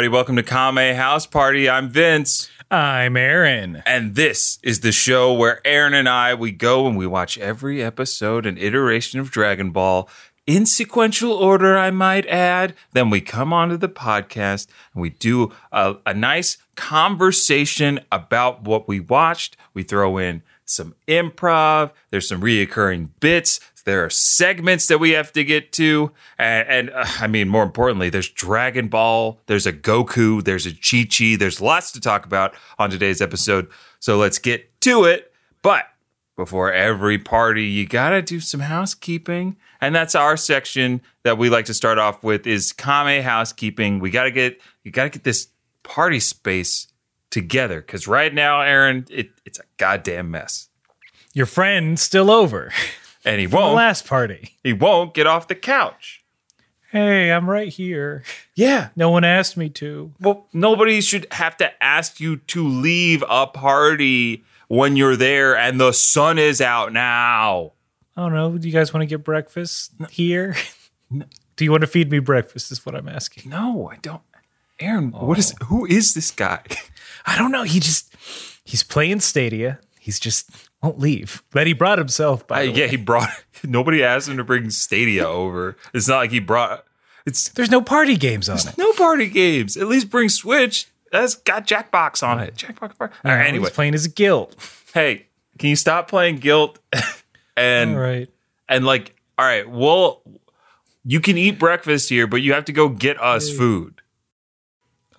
Everybody, welcome to Kame House Party. I'm Vince. I'm Aaron. And this is the show where Aaron and I we go and we watch every episode and iteration of Dragon Ball in sequential order, I might add. Then we come onto the podcast and we do a, a nice conversation about what we watched. We throw in some improv. There's some reoccurring bits. There are segments that we have to get to, and, and uh, I mean, more importantly, there's Dragon Ball. There's a Goku. There's a Chi Chi. There's lots to talk about on today's episode. So let's get to it. But before every party, you gotta do some housekeeping, and that's our section that we like to start off with is Kame housekeeping. We gotta get you gotta get this party space together because right now, Aaron, it, it's a goddamn mess. Your friend's still over. And he The won't. last party. he won't get off the couch. Hey, I'm right here. Yeah. No one asked me to. Well, nobody should have to ask you to leave a party when you're there and the sun is out now. I don't know. Do you guys want to get breakfast here? Do you want to feed me breakfast? Is what I'm asking. No, I don't. Aaron, what is oh. who is this guy? I don't know. He just he's playing Stadia. He's just won't leave. But he brought himself. By I, the way. yeah, he brought nobody asked him to bring Stadia over. It's not like he brought it's There's no party games on it. no party games. At least bring Switch. That's got Jackbox on it. Jackbox. All right, No, anyway, he's playing his Gylt. hey, can you stop playing Gylt and All right. and like, all right, well, you can eat breakfast here, but you have to go get us food.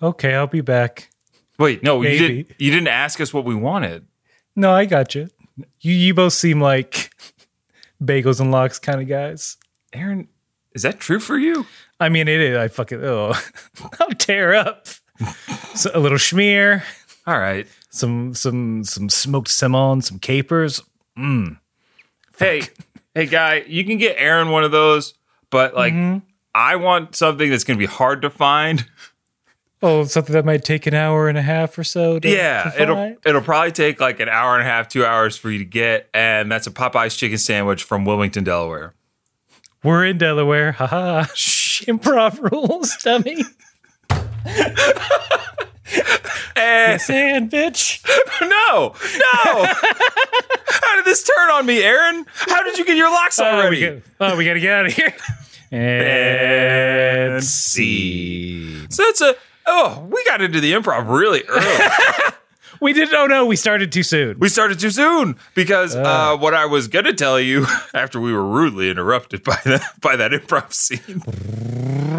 Okay, I'll be back. Wait, no, you didn't. You didn't ask us what we wanted. No, I got you. You you both seem like bagels and lox kind of guys. Aaron, is that true for you? I mean, it is. I fucking oh, I'll tear up. So, a little schmear, All right. some some some smoked salmon, some capers. Mm. Hey, hey, guy, you can get Aaron one of those, but like, mm-hmm. I want something that's going to be hard to find. Oh, something that might take an hour and a half or so. To, Yeah, to it'll it'll probably take like an hour and a half, two hours for you to get, and that's a Popeyes chicken sandwich from Wilmington, Delaware. We're in Delaware. Haha. Improv rules, dummy. Eh. And Saying, bitch. no, no. How did this turn on me, Aaron? How did you get your lox Oh, we, already? got, oh, we gotta get out of here. And see. So that's a oh, we got into the improv really early. We did. Oh no, we started too soon. we started too soon because uh, what I was gonna tell you after we were rudely interrupted by that by that improv scene.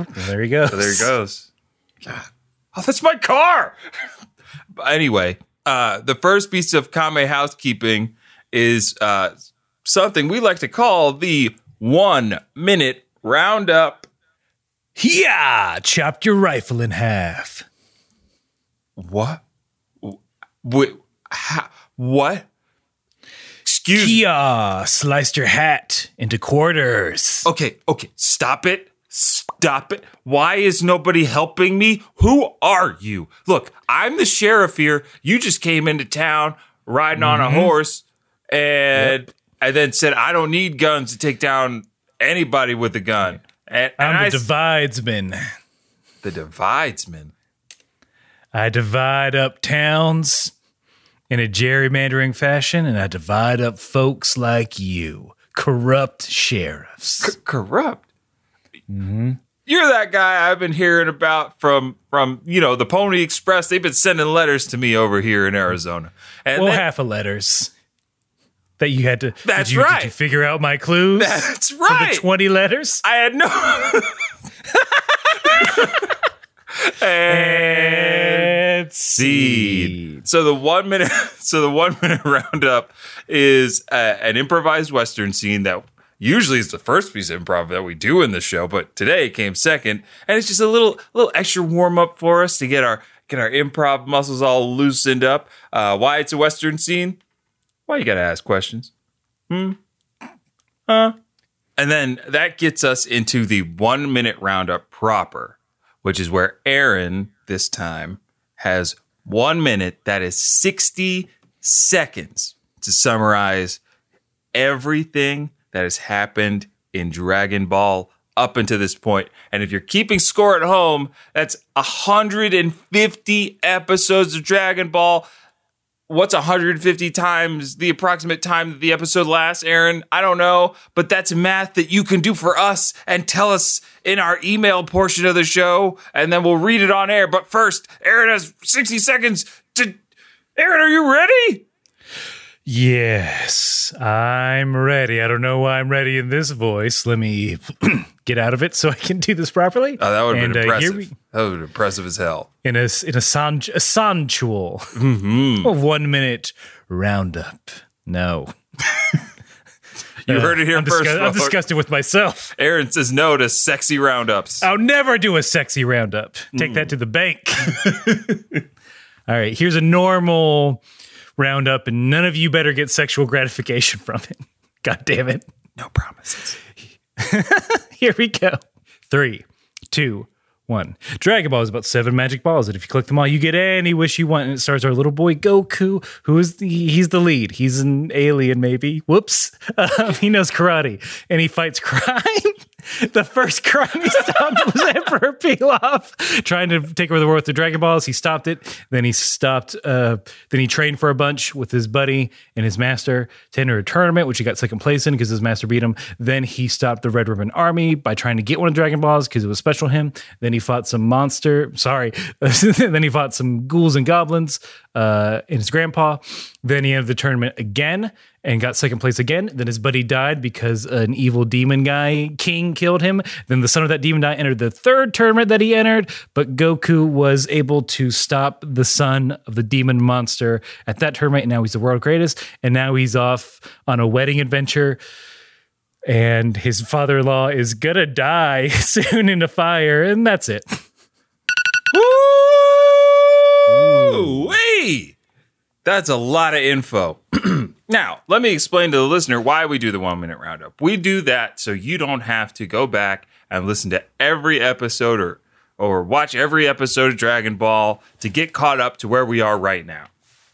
There he goes. So there he goes. God. Oh, that's my car. But anyway, uh, the first piece of Kame housekeeping is uh, something we like to call the one minute roundup. Yeah, chopped your rifle in half. What? Wait, how, what? Excuse me. Yeah, sliced your hat into quarters. Okay, okay, stop it. Stop it. Why is nobody helping me? Who are you? Look, I'm the sheriff here. You just came into town riding on a mm-hmm. horse and and then said I don't need guns to take down anybody with a gun. And, and I'm the s- dividesman. the dividesman. I divide up towns in a gerrymandering fashion, and I divide up folks like you, corrupt sheriffs. C- corrupt. Mm-hmm. You're that guy I've been hearing about from from you know the Pony Express. They've been sending letters to me over here in Arizona, and well, then- half a letters that you had to. That's did you, right. Did you figure out my clues? that's right. the twenty letters. I had no. and And seed. So the one minute, so the one minute roundup is uh, an improvised western scene that usually is the first piece of improv that we do in the show, but today it came second, and it's just a little little extra warm up for us to get our get our improv muscles all loosened up. Uh, why it's a western scene? Why you gotta ask questions? Hmm. Huh? And then that gets us into the one minute roundup proper, which is where Aaron this time has one minute that is 60 seconds to summarize everything that has happened in Dragon Ball up until this point. And if you're keeping score at home, that's 150 episodes of Dragon Ball. What's 150 times the approximate time that the episode lasts, Aaron? I don't know, but that's math that you can do for us and tell us in our email portion of the show, and then we'll read it on air. But first, Aaron has 60 seconds to. Aaron, are you ready? Yes, I'm ready. I don't know why I'm ready in this voice. Let me get out of it so I can do this properly. Oh, that would have And, been uh, impressive. we- that would have been impressive as hell. in a in a, san, a sensual Mm-hmm. one minute roundup. No, You heard it here I'm, first. disgu- I'm disgusted with myself. Aaron says no to sexy roundups. I'll never do a sexy roundup. Take that to the bank. All right, here's a normal roundup, and none of you better get sexual gratification from it. God damn it. No promises. Here we go. Three, two, one. Dragon Ball is about seven magic balls that if you click them all, you get any wish you want. And it stars our little boy Goku, who is the he's the lead. He's an alien, maybe. Whoops. Um, he knows karate and he fights crime. the first crime he stopped was Emperor Pilaf trying to take over the world with the Dragon Balls. He stopped it. Then he stopped. Uh, then he trained for a bunch with his buddy and his master to enter a tournament, which he got second place in because his master beat him. Then he stopped the Red Ribbon Army by trying to get one of the Dragon Balls because it was special to him. Then he fought some monster. Sorry. then he fought some ghouls and goblins uh, and his grandpa. Then he entered the tournament again and got second place again. Then his buddy died because an evil demon guy, King, killed him. Then the son of that demon guy entered the third tournament that he entered, but Goku was able to stop the son of the demon monster at that tournament. And now he's the world greatest. And now he's off on a wedding adventure. And his father in law is gonna die soon in a fire. And that's it. Woo! Wee! That's a lot of info. now, let me explain to the listener why we do the one minute roundup. We do that so you don't have to go back and listen to every episode or, or watch every episode of Dragon Ball to get caught up to where we are right now.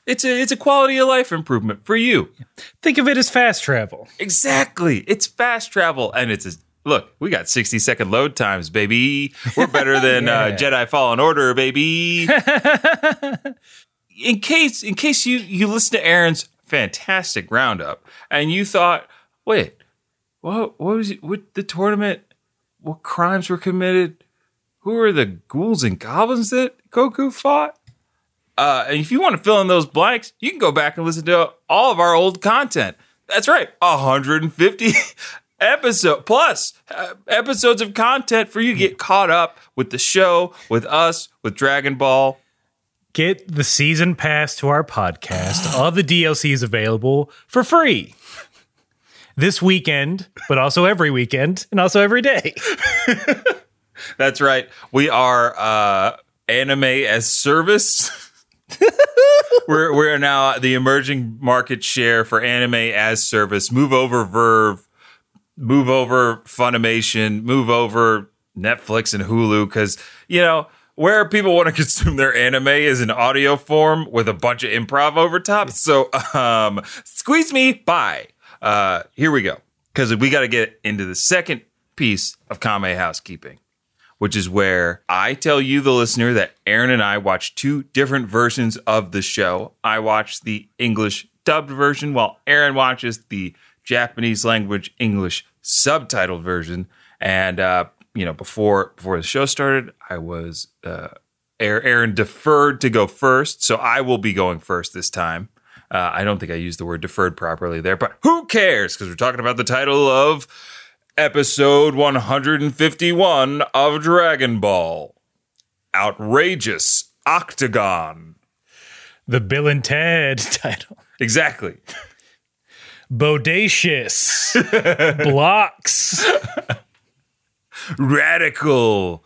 It's a, it's a quality of life improvement for you. Think of it as fast travel. Exactly. It's fast travel and it's a look, we got 60 second load times, baby. We're better than uh, Yeah. Jedi Fallen Order, baby. in case in case you you listen to Aaron's fantastic roundup and you thought, wait, what what was it, what the tournament? What crimes were committed? Who are the ghouls and goblins that Goku fought? Uh, and if you want to fill in those blanks, you can go back and listen to all of our old content. That's right, 150 episode plus uh, episodes of content for you to get caught up with the show, with us, with Dragon Ball. Get the season pass to our podcast. All the DLC is available for free. This weekend, but also every weekend and also every day. That's right. We are uh, anime as service. we're we're now the emerging market share for anime as service. Move over VRV, move over Funimation, move over Netflix and Hulu because you know where people want to consume their anime is in audio form with a bunch of improv over top. So um, squeeze me bye. Uh, here we go because we got to get into the second piece of Kame housekeeping which is where I tell you, the listener, that Aaron and I watch two different versions of the show. I watch the English dubbed version while Aaron watches the Japanese language English subtitled version. And, uh, you know, before before the show started, I was uh, Aaron deferred to go first, so I will be going first this time. Uh, I don't think I used the word deferred properly there, but who cares? Because we're talking about the title of episode 151 of Dragon Ball. Outrageous Octagon. The Bill and Ted title. Exactly. Bodacious. Blocks. Radical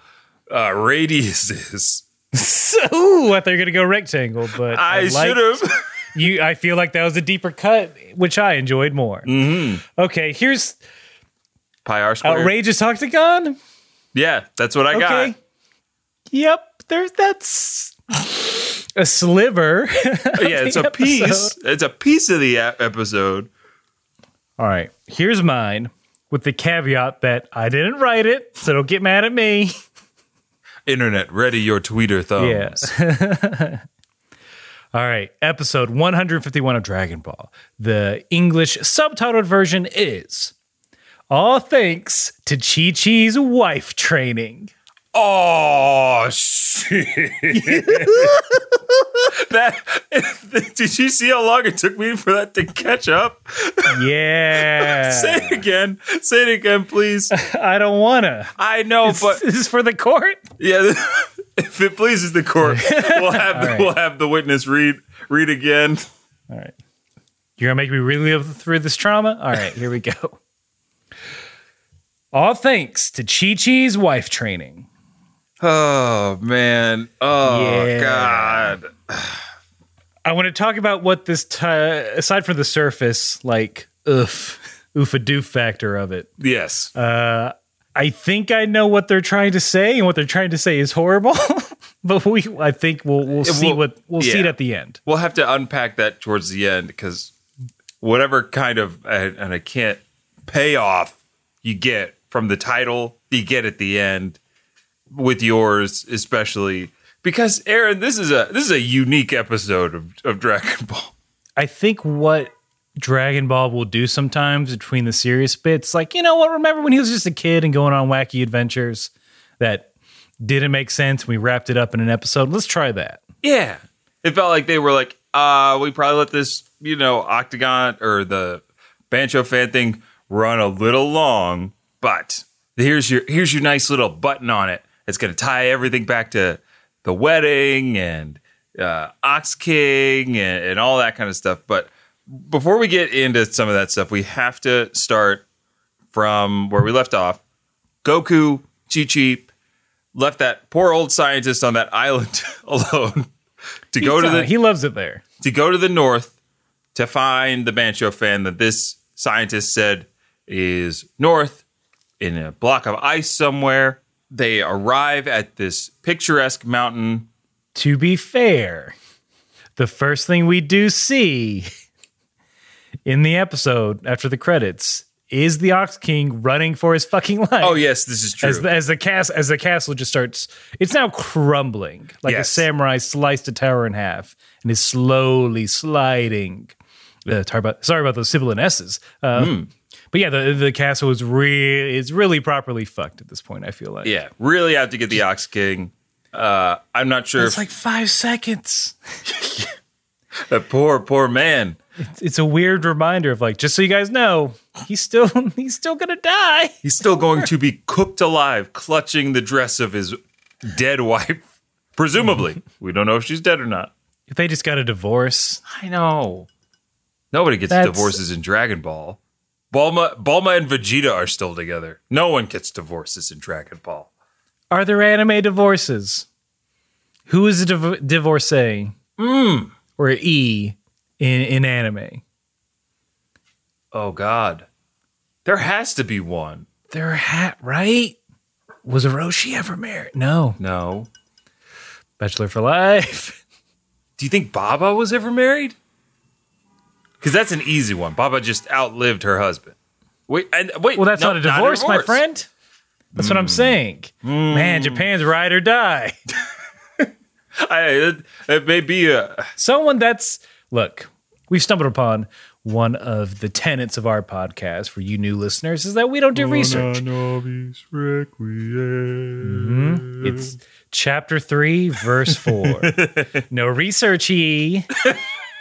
uh, radiuses. So, I thought you were to go rectangle, but I, liked- should have. You, I feel like that was a deeper cut, which I enjoyed more. Mm-hmm. Okay, here's Pi R squared. outrageous octagon. Yeah, that's what I Okay. got. Yep, there's that's a sliver. Yeah, it's a episode. piece. It's a piece of the episode. All right, here's mine, with the caveat that I didn't write it, so don't get mad at me. Internet, ready your tweeter thumbs. Yeah. All right, episode 151 of Dragon Ball. The English subtitled version is All thanks to Chi Chi's wife training. Oh shit! that did you see how long it took me for that to catch up? Yeah. Say it again. Say it again, please. I don't want to. I know, but this is for the court. yeah, if it pleases the court, we'll have the, right. we'll have the witness read read again. All right. You're to make me relive through this trauma? All right, here we go. All thanks to Chi Chi's wife training. Oh man! Oh Yeah. god! I want to talk about what this, t- aside from the surface, like, oof, oof a doof factor of it. Yes, Uh, I think I know what they're trying to say, and what they're trying to say is horrible. but we, I think we'll we'll see will- what we'll see it at the end. we'll have to unpack that towards the end because whatever kind of and and I can't payoff you get from the title, you get at the end with yours, especially because Aaron, this is a this is a unique episode of, of Dragon Ball. I think what Dragon Ball will do sometimes between the serious bits, like you know what? Remember when he was just a kid and going on wacky adventures that didn't make sense? We wrapped it up in an episode. Let's try that. Yeah. It felt like they were like, uh, we probably let this, you know, Octagon or the Bansho fan thing run a little long, but here's your here's your nice little button on it. It's gonna tie everything back to the wedding and uh, Ox King and, and all that kind of stuff. But before we get into some of that stuff, we have to start from where we left off. Goku, Chi Chi left that poor old scientist on that island alone to go to He's, the he loves it there. to go to the north to find the Bansho fan that this scientist said is north in a block of ice somewhere. They arrive at this picturesque mountain. To be fair, the first thing we do see in the episode after the credits is the Ox King running for his fucking life. Oh yes, this is true. as the, as the cast as the castle just starts it's now crumbling like a samurai sliced a tower in half and is slowly sliding uh, sorry about sorry about those sibilant s's uh, Hmm. But yeah the the castle is really is really properly fucked at this point i feel like yeah, really have to get the Ox King. Uh, I'm not sure it's if like five seconds that poor poor man. it's a weird reminder of like just so you guys know he's still he's still gonna die He's still going to be cooked alive, clutching the dress of his dead wife. Presumably, we don't know if she's dead or not. if they just got a divorce I know. Nobody gets That's- divorces in Dragon Ball. Bulma, Bulma and Vegeta are still together. No one gets divorces in Dragon Ball. Are there anime divorces? Who is a div- divorcee? Hmm. Or E in, in anime? Oh God, there has to be one. There hat right? Was Orochi ever married? No. No. Bachelor for life. Do you think Baba was ever married? Because that's an easy one. Baba just outlived her husband. Wait, and wait. Well, that's no, not a divorce, my divorce. friend. That's what I'm hmm. saying. Man, hmm. Japan's ride or die. I, it, it may be a. Someone that's look, we've stumbled upon one of the tenets of our podcast for you new listeners is that we don't do research. Mm-hmm. It's chapter three, verse four. no researchy.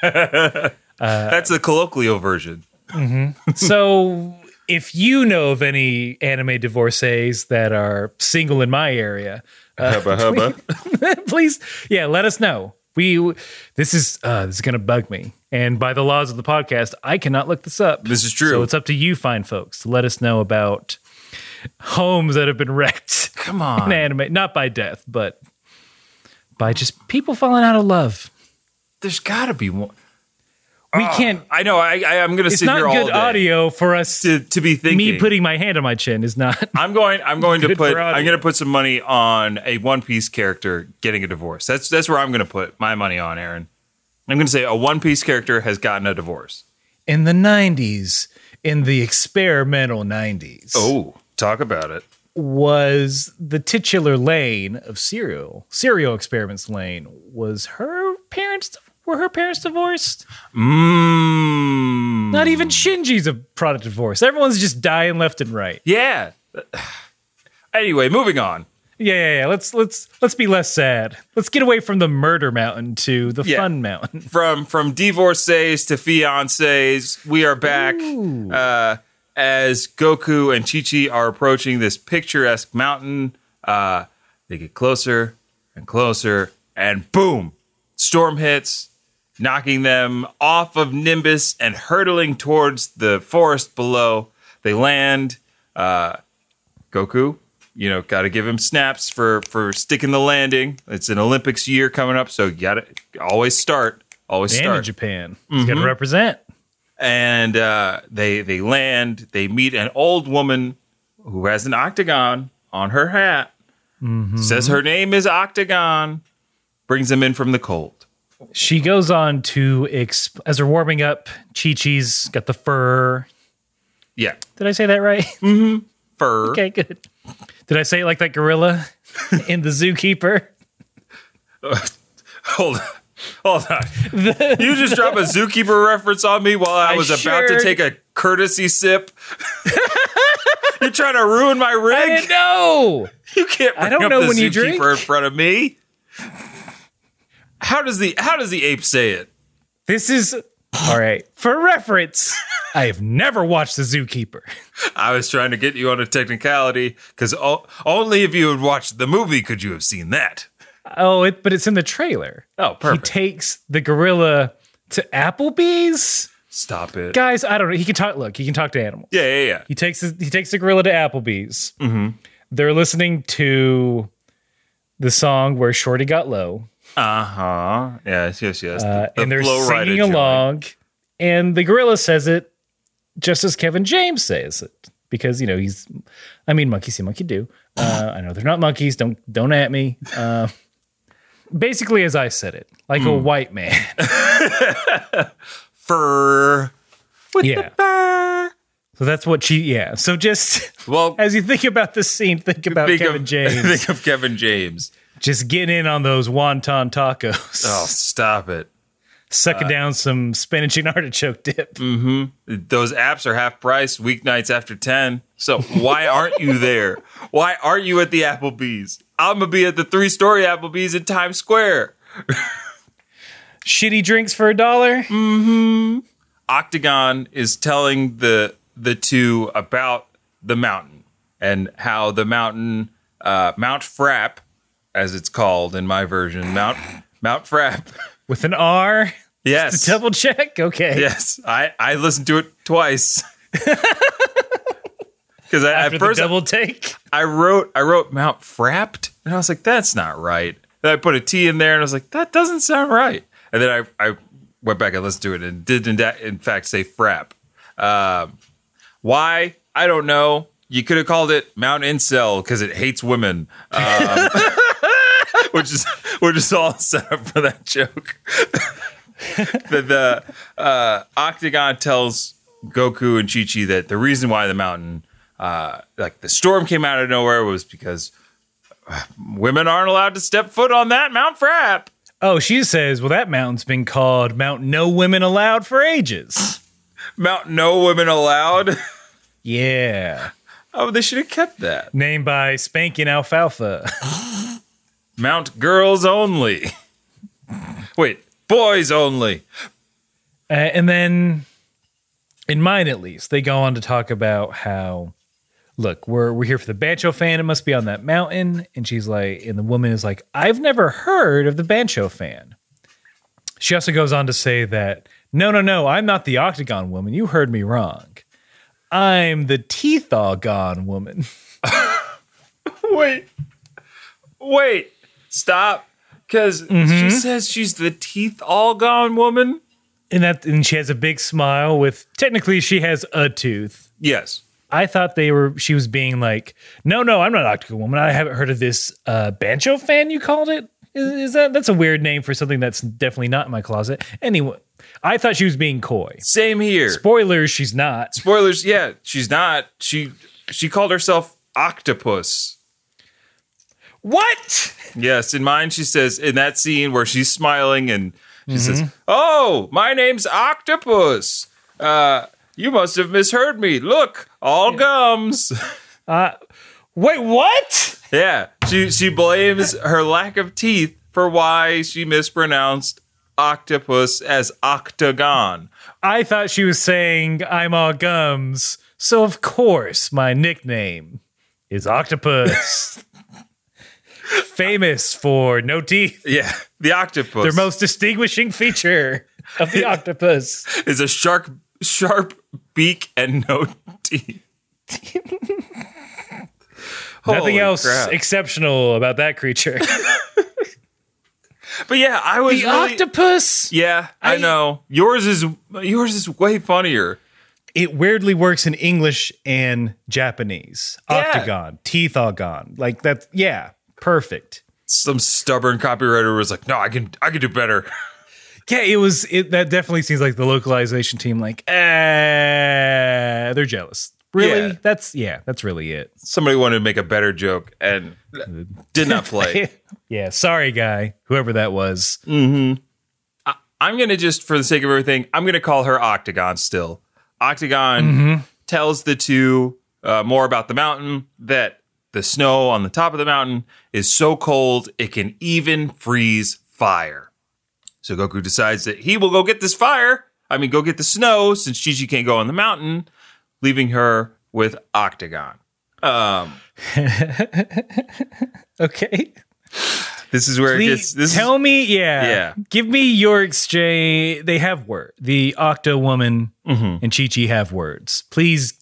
Uh, That's the colloquial version. Mm-hmm. So if you know of any anime divorcees that are single in my area, uh, Hubba hubba. please, yeah, let us know. We this is uh, this is gonna bug me, and by the laws of the podcast, I cannot look this up. This is true. So it's up to you, fine folks, to let us know about homes that have been wrecked Come in on. anime, not by death, but by just people falling out of love. There's got to be one. We ah, can't. I know. I, I I'm going to It's sit not here all good day audio for us. to to be thinking. me putting my hand on my chin is not. I'm going. I'm going to put. I'm going to put some money on a One Piece character getting a divorce. That's that's where I'm going to put my money on, Aaron. I'm going to say a One Piece character has gotten a divorce. in the 90s in the experimental 90s Oh, talk about it. was the titular Lain of serial serial experiments Lain was her parents were her parents divorced Mmm. not even shinji's a product of divorce everyone's just dying left and right Yeah. Anyway, moving on. yeah yeah yeah let's let's let's be less sad let's get away from the murder mountain to the Yeah. fun mountain From from divorcees to fiancés, we are back uh, as Goku and Chi Chi are approaching this picturesque mountain. Uh, they get closer and closer, and boom! Storm hits, knocking them off of Nimbus and hurtling towards the forest below. They land. Uh, Goku, you know, got to give him snaps for for sticking the landing. It's an Olympics year coming up, so you got to always start, always and in start. japan he's got to represent And uh, they they land. They meet an old woman who has an octagon on her hat. Says her name is Octagon. Brings them in from the cold. She goes on to exp- as they're warming up. Chi Chi's got the fur. Yeah, Did I say that right? Mm-hmm. fur. okay, good. Did I say it like that gorilla in the Zookeeper? Hold on. Hold on. you just drop a zookeeper reference on me while I I was about to take a courtesy sip. You're trying to ruin my I rig. didn't know. You can't I don't know the when you zookeeper drink. in front of me. How does the how does the ape say it? This is all right. For reference, I have never watched the Zookeeper. I was trying to get you on a technicality because only if you had watched the movie could you have seen that. Oh, it, but it's in the trailer. Oh, perfect. He takes the gorilla to Applebee's. Stop it. Guys, I don't know. He can talk. Look, he can talk to animals. Yeah, yeah, yeah. He takes his, he takes the gorilla to Applebee's. Mm-hmm. They're listening to the song where Shorty got low, Uh huh. Yes, yes, yes. uh, The- the and they're singing joint. along. And the gorilla says it just as Kevin James says it because you know he's. I mean, monkey see, monkey do. Uh, I know they're not monkeys. Don't don't at me. Uh, basically, as I said it, like Hmm. a white man. Fur. With Yeah. So that's what she. Yeah. So just Well, as you think about this scene, think about Kevin of, James. Think of Kevin James. Just getting in on those wonton tacos, Oh, stop it. sucking uh, down some spinach and artichoke dip. Mm-hmm. Those apps are half price weeknights after 10. So why aren't you there? Why aren't you at the Applebee's? I'm going to be at the three story Applebee's in Times Square. Shitty drinks for a dollar. Mm-hmm. Octagon is telling the the two about the mountain and how the mountain uh, Mount Frapp, as it's called in my version, Mount Mount Frapp. with an R. Yes, Double check. Okay. yes. I I listened to it twice because at first double take. I wrote I wrote Mount Frapped and I was like that's not right. Then I put a T in there and I was like that doesn't sound right. And then I I went back and listened to it and did in, da- in fact say Frapp. Um, why I don't know. You could have called it Mount Incel because it hates women, um, which is which is all set up for that joke. the the uh, Octagon tells Goku and Chi Chi that the reason why the mountain, uh, like the storm came out of nowhere, was because uh, women aren't allowed to step foot on that Mount Frapp. Oh, she says, well, that mountain's been called Mount No Women Allowed for ages. Mount No Women Allowed. Yeah. oh, they should have kept that. Named by Spanky and Alfalfa. Mount Girls Only. Wait, boys only. Uh, and then, in mine at least, they go on to talk about how, look, we're we're here for the Bansho fan. It must be on that mountain. And she's like, and the woman is like, I've never heard of the Bansho fan. She also goes on to say that, no, no, no, I'm not the Octagon woman. You heard me wrong. I'm the teeth all gone woman. Wait, wait, stop. Because Mm-hmm. she says she's the teeth all gone woman. And that, and she has a big smile with. Technically, she has a tooth. Yes. I thought they were. She was being like, "No, no, I'm not Octagon Woman. I haven't heard of this uh, Bansho fan. You called it? Is, is that that's a weird name for something that's definitely not in my closet? Anyway, I thought she was being coy. Same here. Spoilers, she's not. Spoilers, yeah, she's not. She she called herself Octopus. What? Yes, in mine she says in that scene where she's smiling and she Mm-hmm. says, "Oh, my name's Octopus. Uh, you must have misheard me. Look, all gums." Uh, Wait, what? yeah, she she blames her lack of teeth for why she mispronounced octopus as octagon. I thought she was saying I'm all gums. So of course my nickname is Octopus. Famous for no teeth. Yeah, the octopus. Their most distinguishing feature of the octopus. is a shark sharp beak and no teeth. Nothing else crap. exceptional about that creature. But yeah, I was the really, octopus. Yeah, I, I- know. Yours is yours is way funnier. It weirdly works in English and Japanese. Yeah. Octagon, teeth all gone. Like that. Yeah, perfect. Some stubborn copywriter was like, "No, I can I can do better." Yeah, it was. It that definitely seems like the localization team. Like, eh, they're jealous. Really? Yeah. That's yeah. That's really it. Somebody wanted to make a better joke and did not play. yeah. Sorry, guy. Whoever that was. Hmm. I'm gonna just, for the sake of everything, I'm gonna call her Octagon. Still, Octagon tells the two uh, more about the mountain. That the snow on the top of the mountain is so cold it can even freeze fire. So Goku decides that he will go get this fire. I mean, go get the snow since Chi Chi can't go on the mountain, leaving her with Octagon. Um, Okay. this is where it Please gets. This tell is, me, yeah, Yeah. Give me your exchange. They have word. The Octo Woman Mm-hmm. and Chi Chi have words. Please,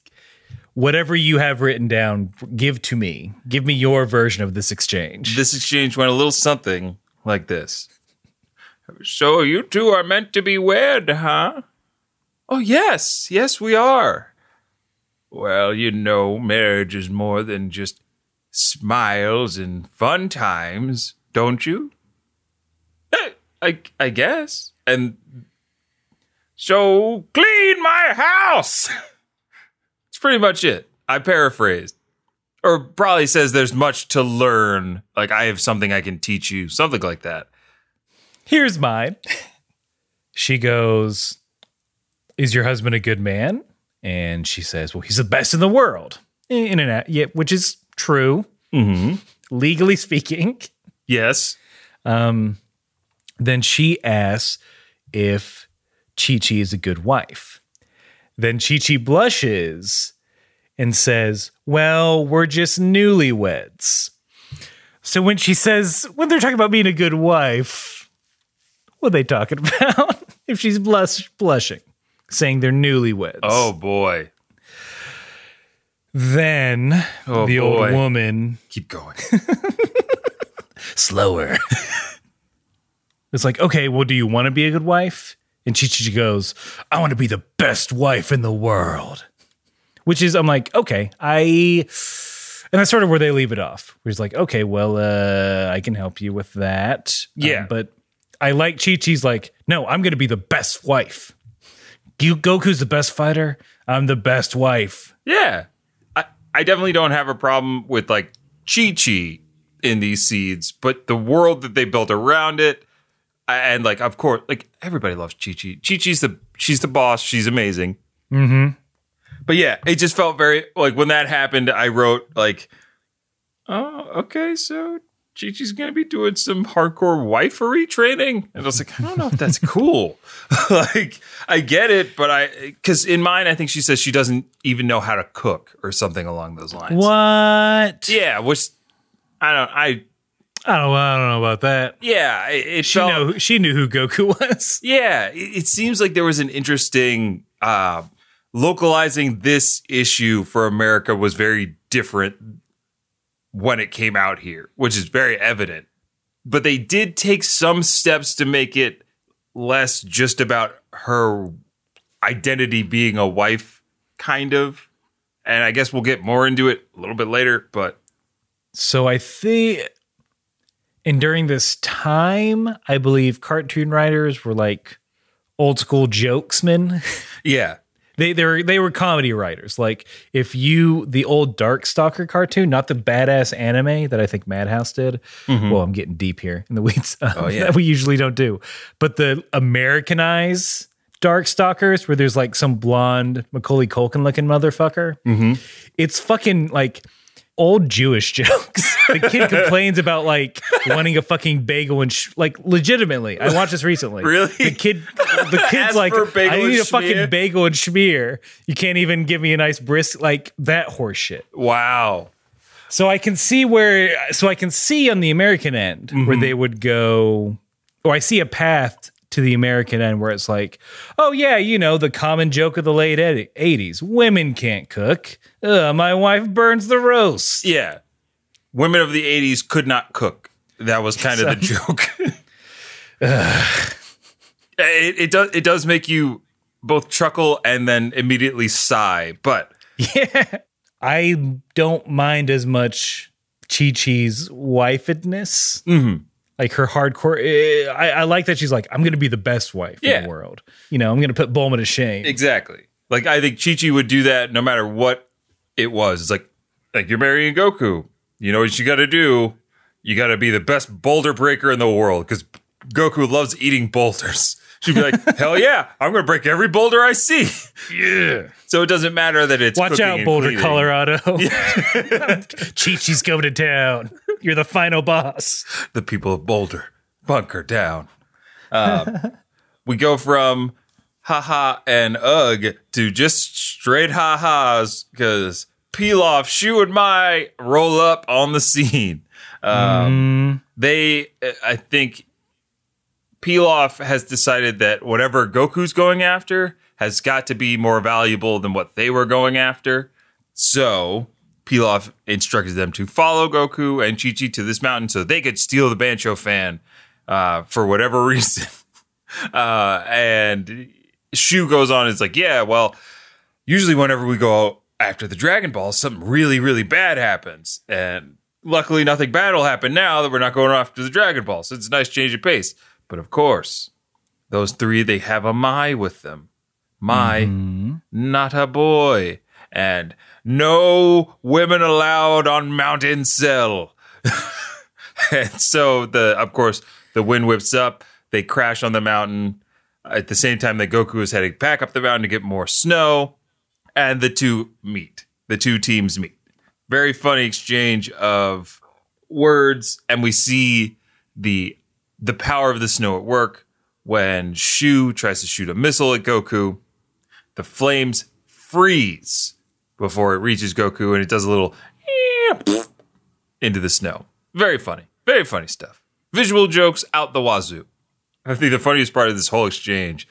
whatever you have written down, give to me. Give me your version of this exchange. this exchange went a little something like this. So you two are meant to be wed, huh? Oh, yes. Yes, we are. Well, you know, marriage is more than just smiles and fun times, don't you? Eh, I, I guess. And so clean my house. Pretty much it. I paraphrased or probably says there's much to learn. Like I have something I can teach you, something like that. Here's mine. She goes, Is your husband a good man? And she says, Well, he's the best in the world. In and out, yeah, which is true, Mm-hmm. legally speaking. Yes. Um, then she asks if Chi Chi is a good wife. Then Chi Chi blushes and says, Well, we're just newlyweds. So when she says, when they're talking about being a good wife, what are they talking about? if she's blush, blushing, saying they're newlyweds. Oh boy. Then Oh, the boy. old woman Keep going. slower. it's like, okay, well, do you want to be a good wife? And Chi Chi goes, I want to be the best wife in the world. Which is, I'm like, okay, I. And that's sort of where they leave it off. Where he's like, okay, well, uh, I can help you with that. Yeah. Um, but I like Chi Chi's like, no, I'm going to be the best wife. You, Goku's the best fighter. I'm the best wife. yeah. I, I definitely don't have a problem with like Chi Chi in these seeds, but the world that they built around it, and like of course, like everybody loves Chi Chi. Chi Chi's the she's the boss. She's amazing. Mm-hmm. But yeah, it just felt very like when that happened, I wrote like, oh, okay, so Chi Chi's gonna be doing some hardcore wifery training. And I was like, I don't know if that's cool. like, I get it, but I because in mine, I think she says she doesn't even know how to cook or something along those lines. What? Yeah, which I don't I I don't, I don't know about that. yeah, it, it She felt know she knew who Goku was. Yeah, it, it seems like there was an interesting uh, localizing this issue for America was very different when it came out here, which is very evident. But they did take some steps to make it less just about her identity being a wife, kind of. And I guess we'll get more into it a little bit later, but So I think, and during this time, I believe cartoon writers were like old school jokesmen. Yeah. They they were they were comedy writers. Like if you the old Darkstalker cartoon, not the badass anime that I think Madhouse did. Mm-hmm. Well, I'm getting deep here in the weeds. Uh, oh yeah. that we usually don't do. But the Americanized Darkstalkers, where there's like some blonde Macaulay Culkin looking motherfucker. Mm-hmm. It's fucking like old Jewish jokes. the kid complains about like wanting a fucking bagel and sh- like legitimately. I watched this recently. Really? The kid, the kid's like, for a bagel I need a fucking bagel and schmear. You can't even give me a nice brisk like that horse shit. Wow. So I can see where, so I can see on the American end where Mm-hmm. they would go, or I see a path to the American end where it's like, oh yeah, you know the common joke of the late '80s: women can't cook. Ugh, my wife burns the roast. Yeah. Women of the 80s could not cook. That was kind of the joke. it, it does it does make you both chuckle and then immediately sigh. But Yeah. I don't mind as much Chi Chi's wifedness. Mm-hmm. Like her hardcore. eh, I, I like that she's like, I'm going to be the best wife in the world. You know, I'm going to put Bulma to shame. exactly. Like I think Chi Chi would do that no matter what it was. It's like like you're marrying Goku. You know what you got to do? You got to be the best boulder breaker in the world because Goku loves eating boulders. She'd be like, "Hell yeah, I'm going to break every boulder I see." yeah. So it doesn't matter that it's Watch out, Boulder, cleaning. Colorado. Chi Chi's coming to town. You're the final boss. the people of Boulder bunker down. Um, we go from haha and ugh to just straight ha ha's because Pilaf, Shu, and Mai roll up on the scene. Um, They, I think, Pilaf has decided that whatever Goku's going after has got to be more valuable than what they were going after. So Pilaf instructed them to follow Goku and Chi Chi to this mountain so they could steal the Bansho fan uh, for whatever reason. uh, and Shu goes on, it's like, yeah, well, usually whenever we go after the Dragon Ball, something really, really bad happens. And luckily, nothing bad will happen now that we're not going after the Dragon Ball. So it's a nice change of pace. But of course, those three, they have a Mai with them. Mai, mm-hmm. not a boy. And no women allowed on Mountain Cell. and so the of course the wind whips up. They crash on the mountain at the same time that Goku is heading back up the mountain to get more snow, and the two meet. The two teams meet. Very funny exchange of words, and we see the the power of the snow at work when Shu tries to shoot a missile at Goku. The flames freeze before it reaches Goku, and it does a little into the snow. Very funny. Very funny stuff. Visual jokes out the wazoo. I think the funniest part of this whole exchange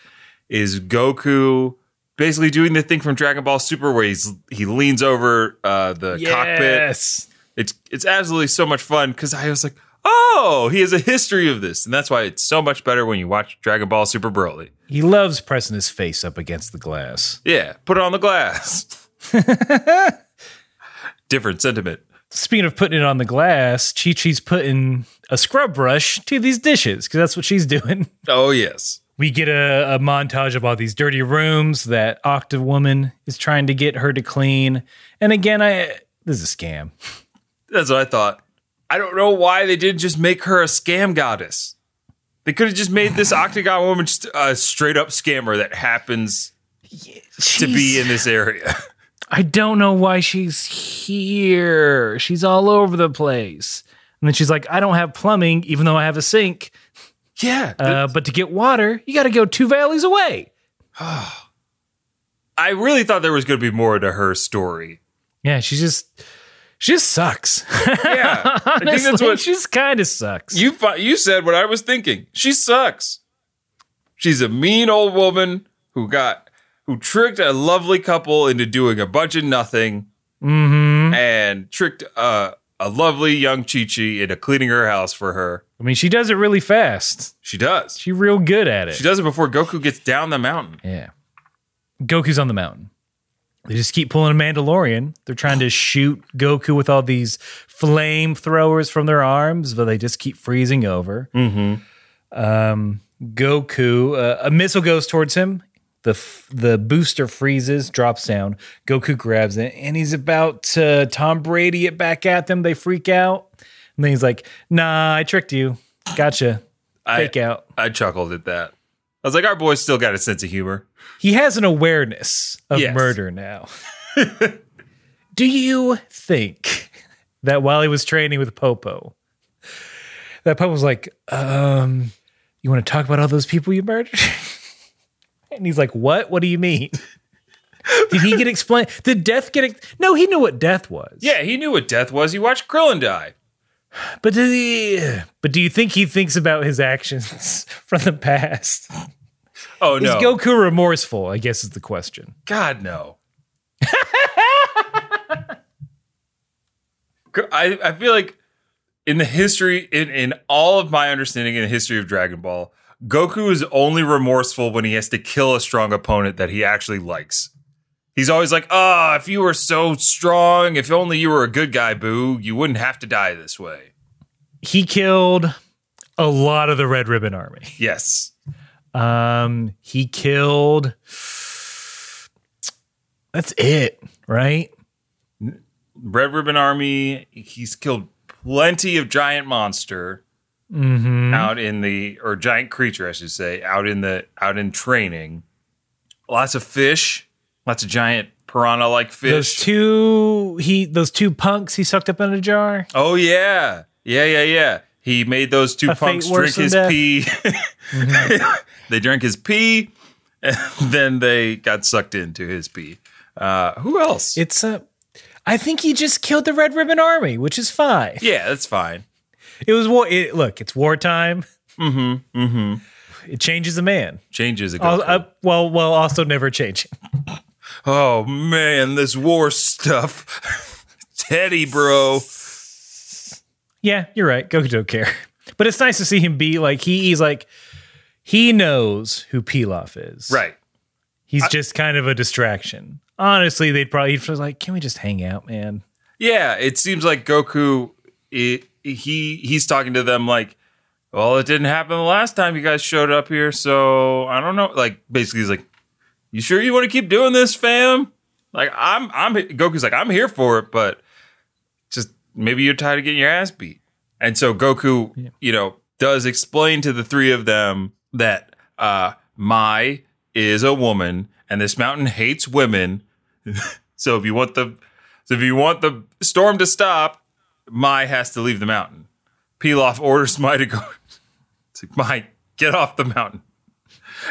is Goku basically doing the thing from Dragon Ball Super where he's he leans over uh, the cockpit. Yes. It's it's absolutely so much fun because I was like, oh, he has a history of this, and that's why it's so much better when you watch Dragon Ball Super Broly. He loves pressing his face up against the glass. Yeah, put it on the glass. Different sentiment. Speaking of putting it on the glass, Chi Chi's putting a scrub brush to these dishes because that's what she's doing. Oh yes. We get a, a montage of all these dirty rooms that Octave Woman is trying to get her to clean. And again, I this is a scam. That's what I thought. I don't know why they didn't just make her a scam goddess. They could have just made this Octagon woman just a straight up scammer that happens to be in this area. I don't know why she's here. She's all over the place. And then she's like, I don't have plumbing, even though I have a sink. yeah. Uh, but to get water, you got to go two valleys away. I really thought there was going to be more to her story. Yeah, she's just, she just sucks. Yeah. I think Honestly, that's what she just kind of sucks. you you said what I was thinking. She sucks. She's a mean old woman who got who tricked a lovely couple into doing a bunch of nothing mm-hmm. and tricked uh, a lovely young Chi Chi into cleaning her house for her. I mean, she does it really fast. She does. She real good at it. She does it before Goku gets down the mountain. Yeah. Goku's on the mountain. They just keep pulling a Mandalorian. They're trying to shoot Goku with all these flamethrowers from their arms, but they just keep freezing over. Mm-hmm. Um, Goku, uh, a missile goes towards him. The f- the booster freezes, drops down. Goku grabs it, and he's about to Tom Brady it back at them. They freak out, and then he's like, "Nah, I tricked you. Gotcha. Fake I, out." I chuckled at that. I was like, our boy's still got a sense of humor. He has an awareness of Yes. murder now. Do you think that while he was training with Popo, that Popo was like, um, you want to talk about all those people you murdered? and he's like, what? What do you mean? Did he get explained? Did death get? Ex- no, he knew what death was. Yeah, he knew what death was. He watched Krillin die. But did he? But do you think he thinks about his actions from the past? Oh no. Is Goku remorseful? I guess is the question. God no. I, I feel like in the history in, in all of my understanding in the history of Dragon Ball, Goku is only remorseful when he has to kill a strong opponent that he actually likes. He's always like, "Ah, if you were so strong, if only you were a good guy, Boo, you wouldn't have to die this way." He killed a lot of the Red Ribbon Army. Yes. Um, he killed. That's it, right? Red Ribbon Army, he's killed plenty of giant monster Mm-hmm. out in the or giant creature, I should say, out in the out in training. Lots of fish, lots of giant piranha like fish. Those two, he those two punks he sucked up in a jar. oh yeah. Yeah, yeah, yeah. He made those two A punks drink his death. Mm-hmm. pee. they drank his pee and then they got sucked into his pee. Uh, who else? It's a. I think he just killed the Red Ribbon Army, which is fine. yeah, that's fine. It was war. It, look, it's wartime. Mm-hmm. Mm-hmm. It changes a man. Changes a Goku. uh, well, well, also never changing. Oh man, this war stuff. Teddy, bro. Yeah, you're right. Goku don't care. But it's nice to see him be like he, he's like he knows who Pilaf is. Right. He's just kind of a distraction. Honestly, they'd probably he'd like, can we just hang out, man? Yeah, it seems like Goku it, he he's talking to them like, well, it didn't happen the last time you guys showed up here, so I don't know. Like basically he's like, You sure you want to keep doing this, fam? Like I'm I'm Goku's like, I'm here for it, but just maybe you're tired of getting your ass beat. And so Goku, you know, does explain to the three of them that uh Mai is a woman and this mountain hates women. so if you want the so if you want the storm to stop, Mai has to leave the mountain. Pilaf orders Mai to go. It's like, Mai, get off the mountain.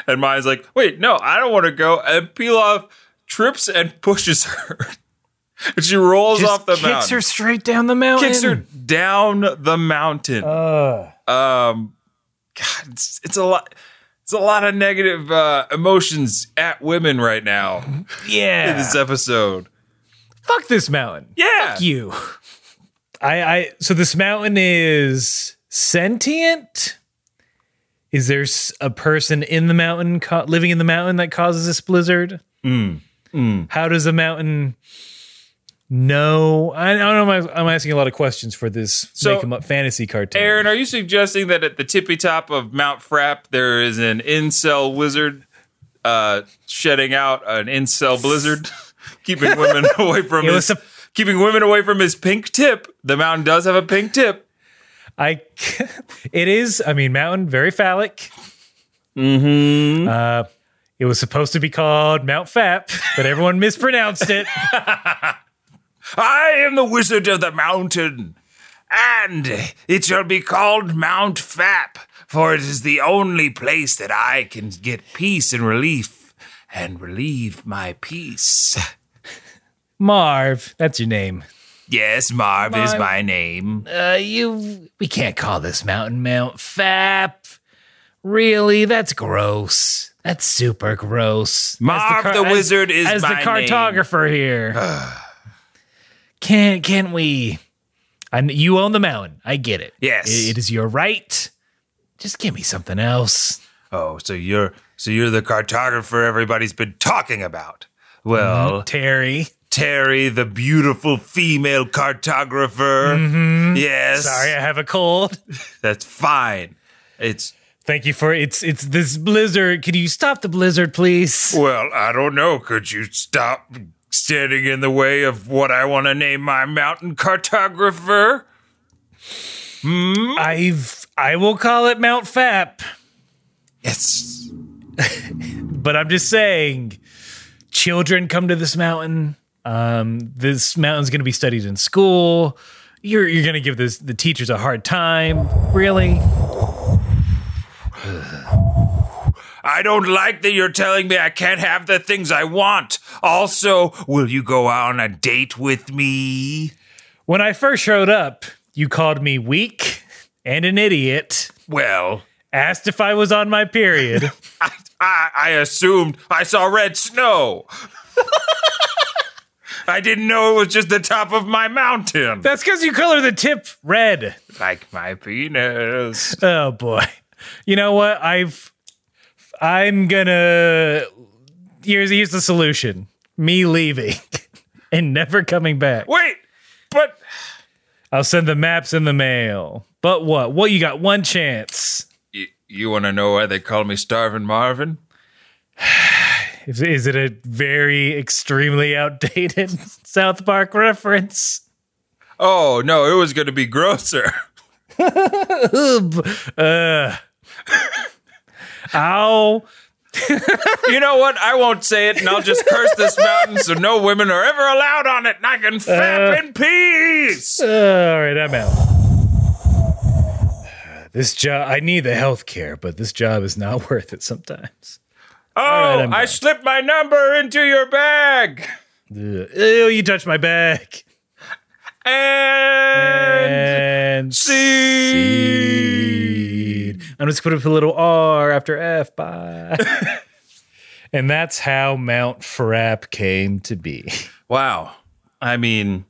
And Mai's like, wait, no, I don't want to go. And Pilaf trips and pushes her. and she rolls Just off the kicks mountain. Kicks her straight down the mountain. kicks her down the mountain. Uh, um, God, it's, it's a lot. It's a lot of negative uh, emotions at women right now in yeah. this episode. Fuck this mountain. Yeah, Fuck you. I, I. So this mountain is sentient. Is there a person in the mountain ca- living in the mountain that causes this blizzard? How does a mountain know? I, I don't know. I'm, I'm asking a lot of questions for this So, make 'em up fantasy cartoon. Aaron, are you suggesting that at the tippy top of Mount Frapp there is an incel wizard uh, shedding out an incel blizzard, keeping women away from It his, a- keeping women away from his pink tip? The mountain does have a pink tip. I, it is. I mean, mountain very phallic. Mm-hmm. Uh, it was supposed to be called Mount Fap, but everyone mispronounced it. I am the wizard of the mountain, and it shall be called Mount Fap, for it is the only place that I can get peace and relief, and relieve my peace. Marv, that's your name. Yes, Marv is my name. Uh, you. We can't call this mountain Mount Fap. Really, that's gross. That's super gross. Marv the as- wizard is as my the name. cartographer here. can can we? I you own the mountain. I get it. Yes. it, it is your right. Just give me something else. Oh, so you're so you're the cartographer everybody's been talking about. Well, Terry. Terry, the beautiful female cartographer. Yes. Sorry, I have a cold. That's fine. It's Thank you for it's it's this blizzard. Can you stop the blizzard, please? Well, I don't know. Could you stop standing in the way of what I want to name my mountain cartographer? Hmm? I've I will call it Mount Fap, Yes. but I'm just saying, children come to this mountain. Um, this mountain's going to be studied in school. You're you're going to give this the teachers a hard time. Really? I don't like that you're telling me I can't have the things I want. Also, will you go out on a date with me? When I first showed up, you called me weak and an idiot. Well, Asked if I was on my period. I, I, I assumed I saw red snow. I didn't know it was just the top of my mountain. That's because you color the tip red. Like my penis. Oh boy. You know what? I've I'm gonna here's here's the solution. Me leaving and never coming back. Wait, but I'll send the maps in the mail. But what? What you got one chance. y- you want to know why they call me Starving Marvin? Is, is it a very extremely outdated South Park reference? Oh, no, it was going to be grosser. Uh, ow. you know what? I won't say it, and I'll just curse this mountain so no women are ever allowed on it, and I can uh. fap in peace. Uh, all right, I'm out. Uh, this job, I need the health care, but this job is not worth it sometimes. Oh, right, I slipped my number into your bag. Ugh. Ew, you touched my back. And And seed. seed. I'm just going to put a little R after F. Bye. and that's how Mount Frapp came to be. Wow. I mean,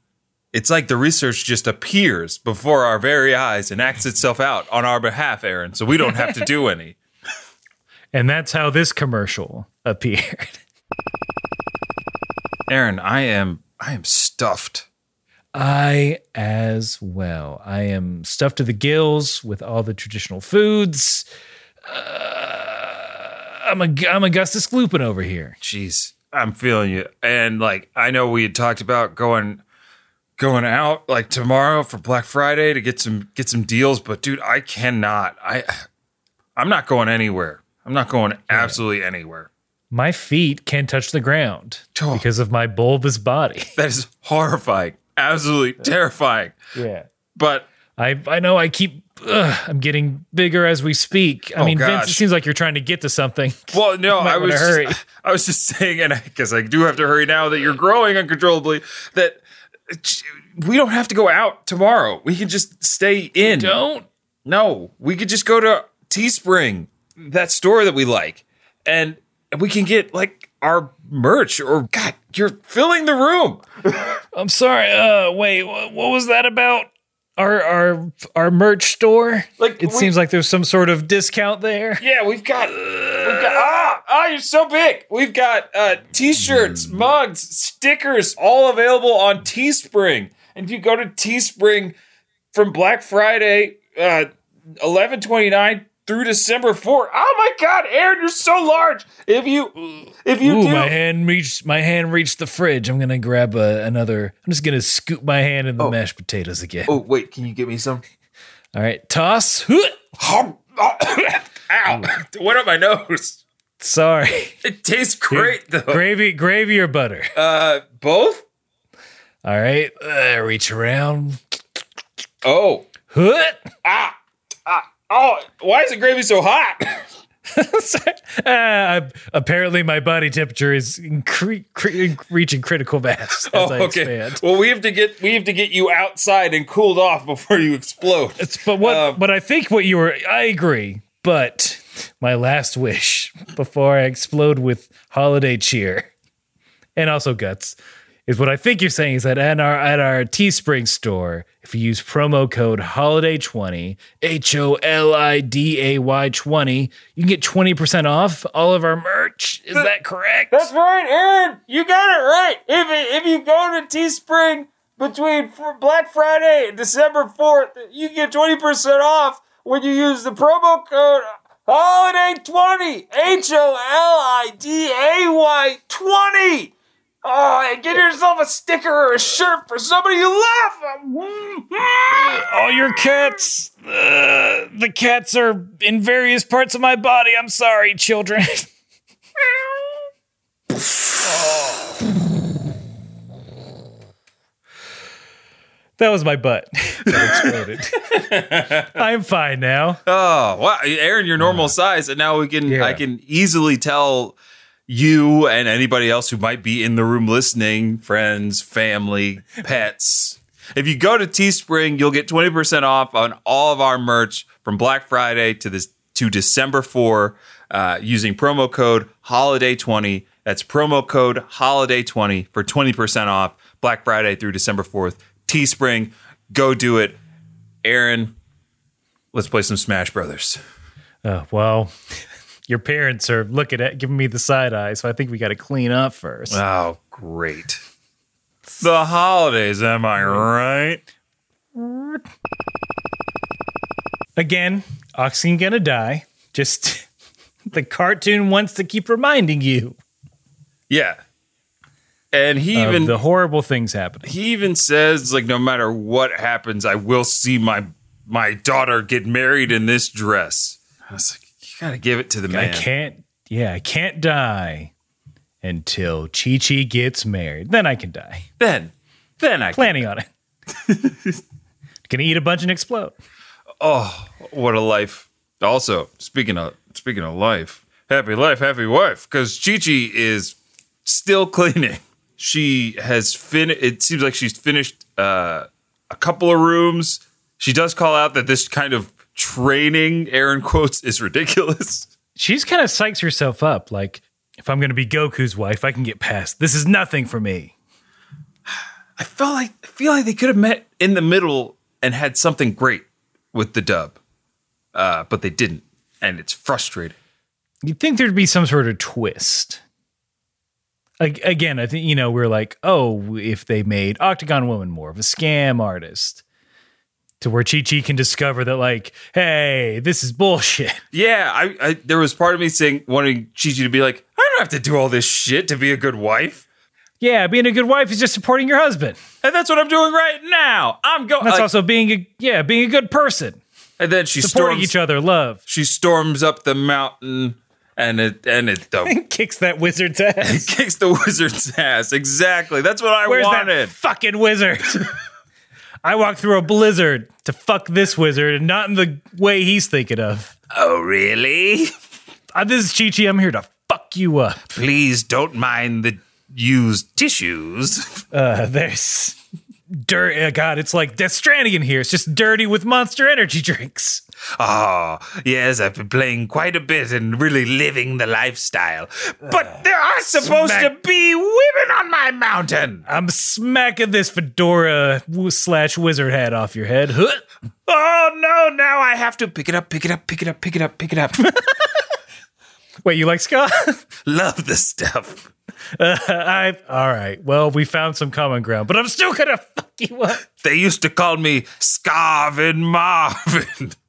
it's like the research just appears before our very eyes and acts itself out on our behalf, Aaron, so we don't have to do any. And that's how this commercial appeared. Aaron, I am I am stuffed. I as well. I am stuffed to the gills with all the traditional foods. Uh, I'm a I'm Augustus Gloopin over here. Jeez, I'm feeling you. And like I know we had talked about going going out like tomorrow for Black Friday to get some get some deals, but dude, I cannot. I I'm not going anywhere. I'm not going absolutely anywhere. My feet can't touch the ground Oh. because of my bulbous body. That is horrifying. Absolutely terrifying. Yeah. But I I know I keep ugh, I'm getting bigger as we speak. I Oh, mean, Vince, it seems like you're trying to get to something. Well, no, I was. Just, I was just saying, and because I, do have to hurry now that you're growing uncontrollably, that uh, we don't have to go out tomorrow. We can just stay in. Don't. No, we could just go to Teespring, that store that we like, and we can get like our merch. Or God, you're filling the room. I'm sorry. Uh, wait. What, what was that about? Our our our merch store. Like, it we- seems like there's some sort of discount there. Yeah, we've got, we've got ah, ah, you're so big. We've got uh, t-shirts, mugs, stickers, all available on Teespring. And if you go to Teespring from Black Friday, uh, eleven twenty nine through December four. Oh my God, Aaron, you're so large. If you, if you Ooh, do, my hand reached my hand reached the fridge. I'm gonna grab a, another. I'm just gonna scoop my hand in the mashed potatoes again. oh wait, can you get me some? All right, toss. Ow! What up my nose. Sorry, It tastes great though. gravy, gravy or butter. Uh, both. All right, uh, reach around. Oh, Hut. ah, ah, oh! Why is the gravy so hot? uh, apparently, my body temperature is incre- cre- reaching critical mass as Oh, I okay. expand. Well, we have to get we have to get you outside and cooled off before you explode. It's, but what? Um, but I think what you were. I agree. But my last wish before I explode with holiday cheer and also guts is what I think you're saying is that at our at our Teespring store, if you use promo code Holiday twenty H O L I D A Y twenty, you can get twenty percent off all of our merch. Is that correct? That's right, Aaron. You got it right. If if you go to Teespring between Black Friday and December fourth, you get twenty percent off when you use the promo code Holiday 20. H O L I D A Y 20. Oh, and get yourself a sticker or a shirt for somebody you love. All your cats. Uh, the cats are in various parts of my body. I'm sorry, children. That was my butt that exploded. I'm fine now. Oh, wow. Aaron, you're normal size. And now we can, Yeah. I can easily tell you and anybody else who might be in the room listening, friends, family, pets. If you go to Teespring, you'll get 20% off on all of our merch from Black Friday to this to December 4 uh, using promo code holiday20. That's promo code holiday20 for 20% off Black Friday through December 4th. Teespring, go do it. Aaron, let's play some Smash Brothers. Oh, well, your parents are looking at giving me the side eye, so I think we got to clean up first. Oh, great. The holidays, am I right? Again, Oxy gonna die. Just the cartoon wants to keep reminding you Yeah. And he even the horrible things happening. he even says like no matter what happens, I will see my my daughter get married in this dress. I was like, you gotta give it to the man. I can't, yeah, I can't die until Chi Chi gets married. Then I can die. Then, then I can. Planning on it. Gonna eat a bunch and explode. Oh, what a life! Also, speaking of speaking of life, happy life, happy wife. Because Chi Chi is still cleaning. She has fin. It seems like she's finished uh, a couple of rooms. She does call out that this kind of training, Aaron quotes, is ridiculous. She's kind of psychs herself up. Like, if I'm gonna be Goku's wife, I can get past. This is nothing for me. I felt like I feel like they could have met in the middle and had something great with the dub, uh, but they didn't, and it's frustrating. You'd think there'd be some sort of twist. Ag- Again, I think you know we're like, oh, if they made Octagon Woman more of a scam artist, to where Chi Chi can discover that, like, hey, this is bullshit. Yeah, I, I there was part of me saying wanting Chi Chi to be like, I don't have to do all this shit to be a good wife. Yeah, being a good wife is just supporting your husband. And that's what I'm doing right now. I'm going That's also being a yeah, being a good person, and then she supporting storms each other, love. she storms up the mountain and it and it the, Kicks that wizard's ass. kicks the wizard's ass. Exactly. That's what I Where's wanted. that fucking wizard? I walked through a blizzard to fuck this wizard, and not in the way he's thinking of. oh, really? Uh, this is Chi Chi. I'm here to fuck you up. Please don't mind the used tissues. Uh, there's dirt. Uh, God, it's like Death Stranding in here. It's just dirty with monster energy drinks. Oh, yes, I've been playing quite a bit and really living the lifestyle. But there are supposed smack- to be women on my mountain. I'm smacking this fedora slash wizard hat off your head. Huh. Oh no, now I have to pick it up, pick it up, pick it up, pick it up, pick it up. Wait, you like Scott? Love this stuff. I all right. Well, we found some common ground, but I'm still gonna fuck you up. They used to call me Scarvin Marvin.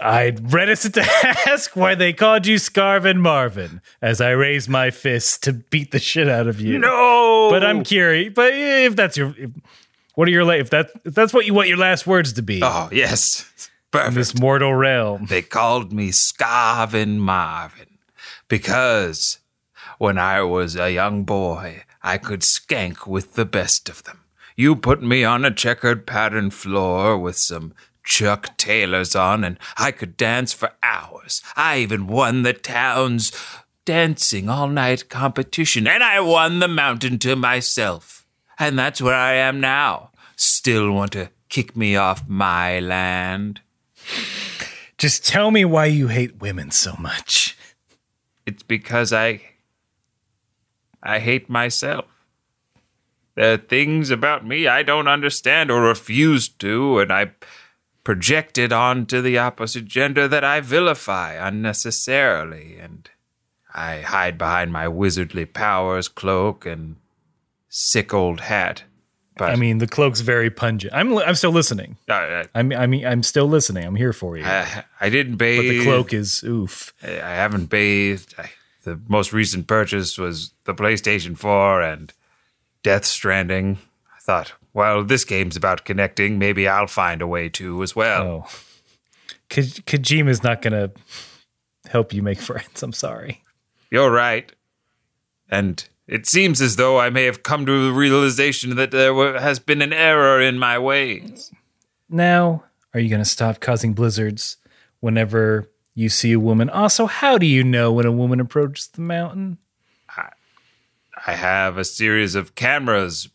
I'm reticent to ask why they called you Scarvin Marvin as I raise my fist to beat the shit out of you. No, but I'm curious. But if that's your, if, what are your la- if that if that's what you want your last words to be Oh yes, But in perfect. this mortal realm? They called me Scarvin Marvin because when I was a young boy, I could skank with the best of them. You put me on a checkered patterned floor with some Chuck Taylors on, and I could dance for hours. I even won the town's dancing all night competition, and I won the mountain to myself. And that's where I am now. Still want to kick me off my land? Just tell me why you hate women so much. It's because I I hate myself. There are things about me I don't understand or refuse to, and I project it onto the opposite gender that I vilify unnecessarily, and I hide behind my wizardly powers cloak and sick old hat. But I mean, the cloak's very pungent. I'm I'm still listening. I, I mean, I mean, I'm still listening. I'm here for you. I, I didn't bathe. but the cloak is oof. I I haven't bathed. I, the most recent purchase was the PlayStation 4 and Death Stranding. I thought, well, this game's about connecting. Maybe I'll find a way to as well. Oh, Ko- Kojima's not gonna help you make friends. I'm sorry. You're right. And it seems as though I may have come to the realization that there has been an error in my ways. Now, are you gonna stop causing blizzards whenever you see a woman? Also, how do you know when a woman approaches the mountain? I have a series of cameras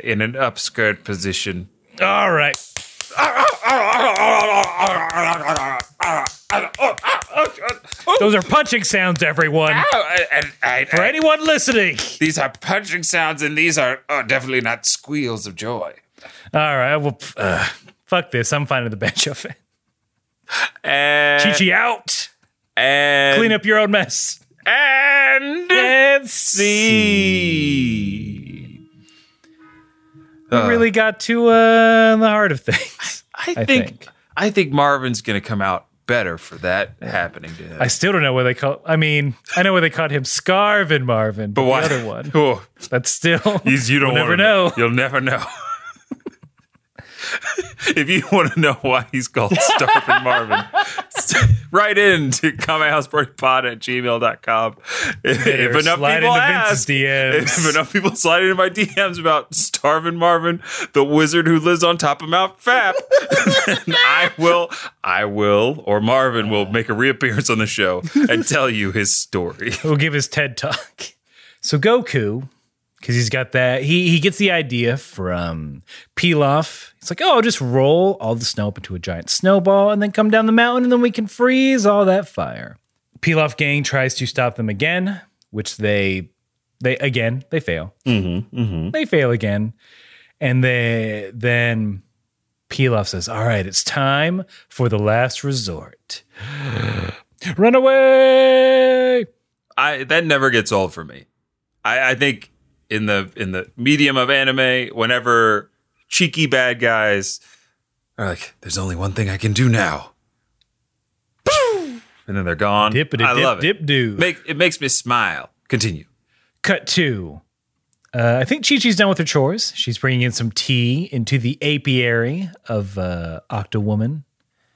in an upskirt position. All right. Those are punching sounds, everyone. And I- For I- anyone listening. these are punching sounds, and these are oh, definitely not squeals of joy. All right. Well, uh, fuck this. I'm finding the bench of it. And Chi Chi out. and Clean up your own mess. and let's see. We really got to uh, the heart of things. I I think, think. I think Marvin's going to come out better for that happening to him. I still don't know where they call. I mean, I know where they called him Scarvin Marvin, but, why- the other one. Oh, That's still. you don't never know. You'll never know. if you want to know why he's called Starvin Marvin, write in to comehousepartypod at gmail.com. If, if enough slide people into ask, DMs. if enough people slide into my DMs about Starvin Marvin, the wizard who lives on top of Mount Fap, then I will, I will, or Marvin will make a reappearance on the show and tell you his story. We'll give his TED talk. So Goku, because he's got that, he he gets the idea from Pilaf. He's like, oh, I'll just roll all the snow up into a giant snowball and then come down the mountain and then we can freeze all that fire. Pilaf gang tries to stop them again, which they they again they fail. Mm-hmm, mm-hmm. They fail again, and they then Pilaf says, "All right, it's time for the last resort. Run away!" I that never gets old for me. I, I think in the in the medium of anime, whenever cheeky bad guys are like, "There's only one thing I can do now," and then they're gone. Dippity I dip love dip it. do. Make it makes me smile. Continue. Cut two. Uh, I think Chi Chi's done with her chores. She's bringing in some tea into the apiary of uh, Octo Woman.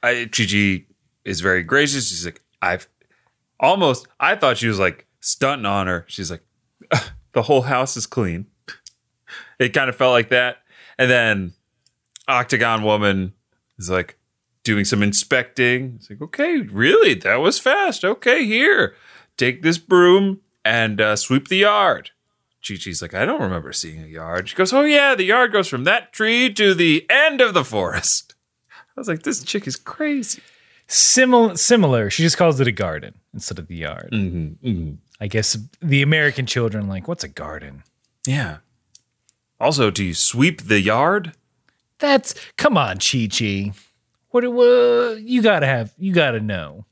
I, Chi is very gracious. She's like, I've almost. I thought she was like stunting on her. She's like, the whole house is clean. It kind of felt like that, and then Octagon Woman is like doing some inspecting. It's like, okay, really, that was fast. Okay, here, take this broom and uh, sweep the yard. Chi Chi's like, I don't remember seeing a yard. She goes, Oh yeah, the yard goes from that tree to the end of the forest. I was like, this chick is crazy. Similar, similar. She just calls it a garden instead of the yard. Mm-hmm, I guess the American children like, what's a garden? Yeah. Also, do you sweep the yard? That's come on, Chi Chi. What? Uh, you gotta have. You gotta know.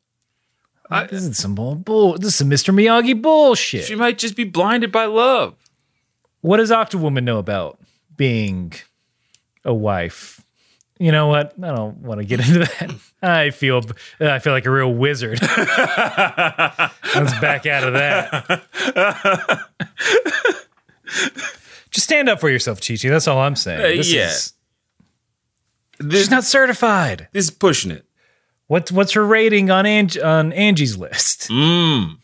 I- this is some bull, bull. This is some Mr. Miyagi bullshit. She might just be blinded by love. what does Octowoman know about being a wife? You know what? I don't want to get into that. I feel I feel like a real wizard. Let's back out of that. Just stand up for yourself, Chi Chi. That's all I'm saying. Uh, This yeah. is- This, she's not certified. this is pushing it. What's what's her rating on on Angie's list? Mmm.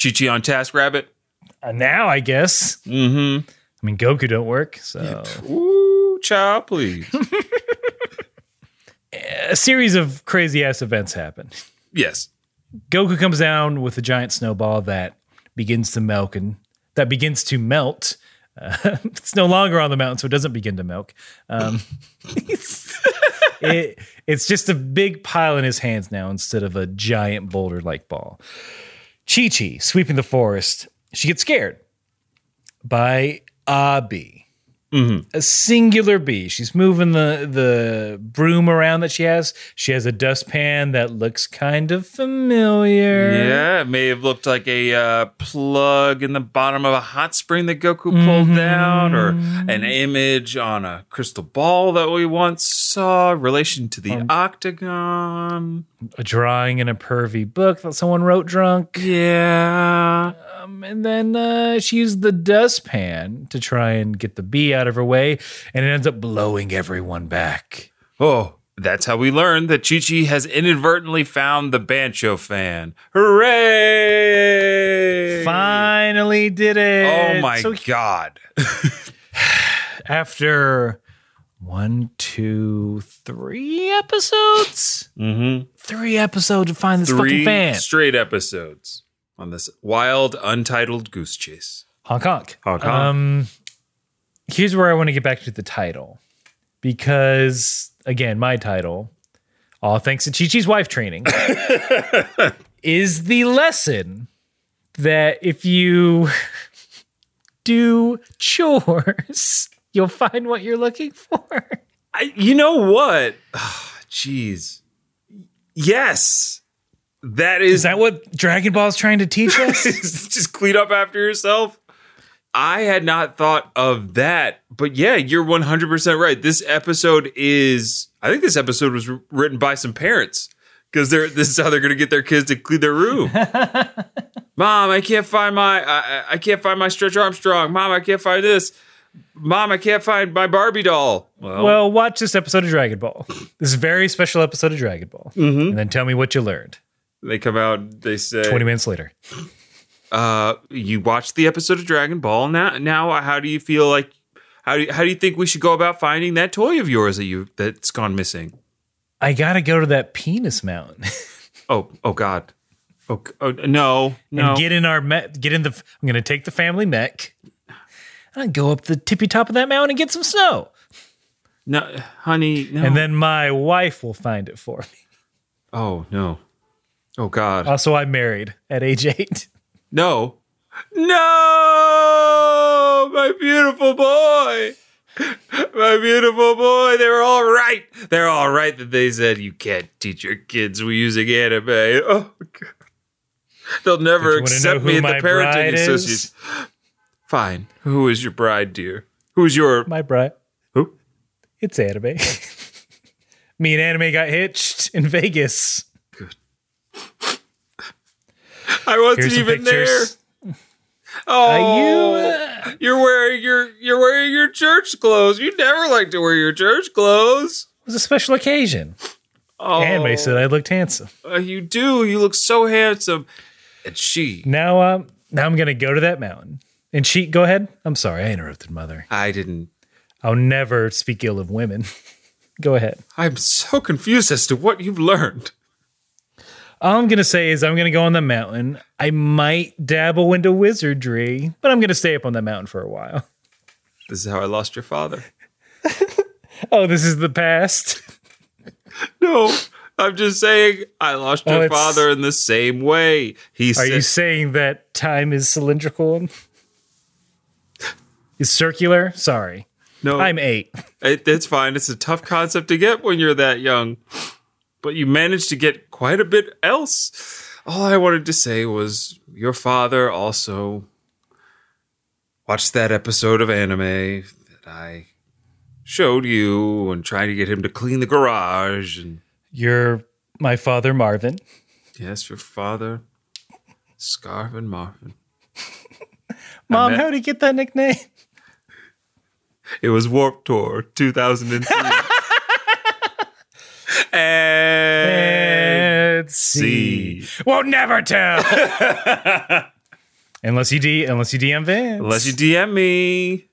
Chi Chi on Task Rabbit. Uh, now, I guess. Mm-hmm. I mean, Goku don't work, so Ooh, child, please. A series of crazy ass events happen. yes. Goku comes down with a giant snowball that begins to melt and that begins to melt. Uh, it's no longer on the mountain, so it doesn't begin to melt. Um, it, it's just a big pile in his hands now instead of a giant boulder like ball. Chi Chi sweeping the forest. She gets scared by Abi. A singular bee. She's moving the the broom around that she has. She has a dustpan that looks kind of familiar. Yeah, it may have looked like a uh, plug in the bottom of a hot spring that Goku pulled Mm-hmm. down, or an image on a crystal ball that we once saw, relation to Um, the octagon. A drawing in a pervy book that someone wrote drunk. Yeah. Um, and then uh, she used the dustpan to try and get the bee out of her way, and it ends up blowing everyone back. Oh, that's how we learned that Chi Chi has inadvertently found the Bansho fan. Hooray! Finally did it. Oh my So god. after one, two, three episodes. Mm-hmm. Three episodes to find this fucking fan. straight episodes on this wild, untitled goose chase. Honk honk. Honk honk. Um, here's where I want to get back to the title because again, my title, all thanks to Chi Chi's wife training, is the lesson that if you do chores, you'll find what you're looking for. I, you know what? Jeez. yes. That is, Is that what Dragon Ball is trying to teach us? just clean up after yourself. I had not thought of that, but yeah, you're 100% right. This episode is, I think this episode was written by some parents because they're, this is how they're going to get their kids to clean their room. Mom, I can't find my, I, I can't find my Stretch Armstrong. Mom, I can't find this. Mom, I can't find my Barbie doll. Well, well, watch this episode of Dragon Ball. This very special episode of Dragon Ball. Mm-hmm. And then tell me what you learned they come out, they say, 20 minutes later. uh, you watched the episode of Dragon Ball. Now, now, how do you feel like? How do you, how do you think we should go about finding that toy of yours that you that's gone missing? I got to go to that penis mountain. Oh, oh God. Oh, oh no, no. and get in our met. Get in the. I'm to take the family mech. And go up the tippy top of that mountain and get some snow, no, honey. No. and then my wife will find it for me. oh no. Oh God. Uh, also, I'm married at age eight. no. No, my beautiful boy. My beautiful boy. They were all right. They're all right that they said you can't teach your kids using anime. Oh God. They'll never you wanna know accept me who at the parenting is? association. Fine. Who is your bride, dear? Who's your My bride. who? It's anime. Me and anime got hitched in Vegas. I wasn't even there. Oh, you, uh, you're wearing your you're wearing your church clothes. You never like to wear your church clothes. It was a special occasion. Oh, Anime said I looked handsome. uh, you do. You look so handsome. And she, Now, um, now I'm gonna go to that mountain. And she, go ahead. I'm sorry, I interrupted, mother. I didn't. I'll never speak ill of women. go ahead. I'm so confused as to what you've learned. All I'm gonna say is I'm gonna go on the mountain. I might dabble into wizardry, but I'm gonna stay up on that mountain for a while. This is how I lost your father. Oh, this is the past. No, I'm just saying I lost Oh, your it's- father in the same way. He Are said, you saying that time is cylindrical? Is circular? Sorry. "No, I'm eight. It, it's fine. It's a tough concept to get when you're that young, but you managed to get quite a bit else. All I wanted to say was your father also watched that episode of anime that I showed you and tried to get him to clean the garage. And You're my father, Marvin. yes, your father, Scarvin Marvin. Mom, met- how did you get that nickname? It was Warped Tour 2003. and Let's see. Won't never tell. unless you D, unless you DM Vince. Unless you DM me.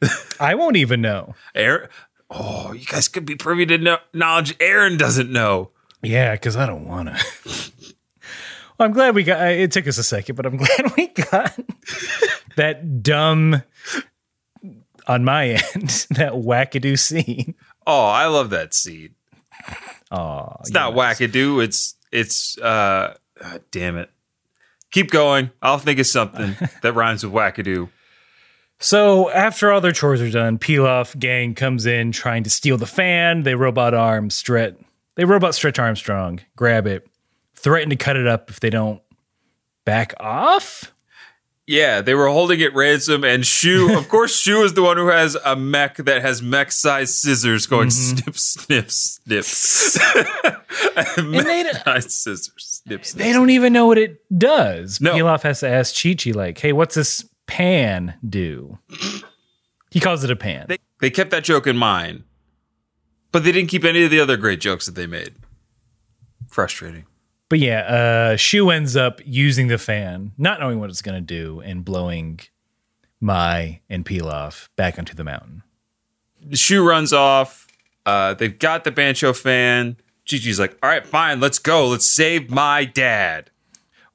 I won't even know. Aaron. Oh, you guys could be privy to no- knowledge Aaron doesn't know. Yeah, because I don't want to. well, I'm glad we got. It took us a second, but I'm glad we got that dumb on my end. That wackadoo scene. Oh, I love that scene. Oh, It's not wackadoo. It's it's uh, ah, damn it. Keep going. I'll think of something that rhymes with wackadoo. So after all their chores are done, Pilaf gang comes in trying to steal the fan. They robot arm Stretch. They robot Stretch Armstrong, grab it, threaten to cut it up if they don't back off. Yeah, they were holding it ransom, and Shu, of course, Shu is the one who has a mech that has mech sized scissors going mm-hmm. snip, snip, snip. they- mech-sized scissors, snip, snip. They don't even know what it does. No. Pilaf has to ask Chi Chi, like, hey, what's this pan do? He calls it a pan. They, they kept that joke in mind, but they didn't keep any of the other great jokes that they made. Frustrating. But yeah, uh, Shu ends up using the fan, not knowing what it's going to do, and blowing Mai and Pilaf back onto the mountain. Shu runs off. Uh, they've got the Bansho fan. Chi-Chi's like, all right, fine, let's go. Let's save my dad.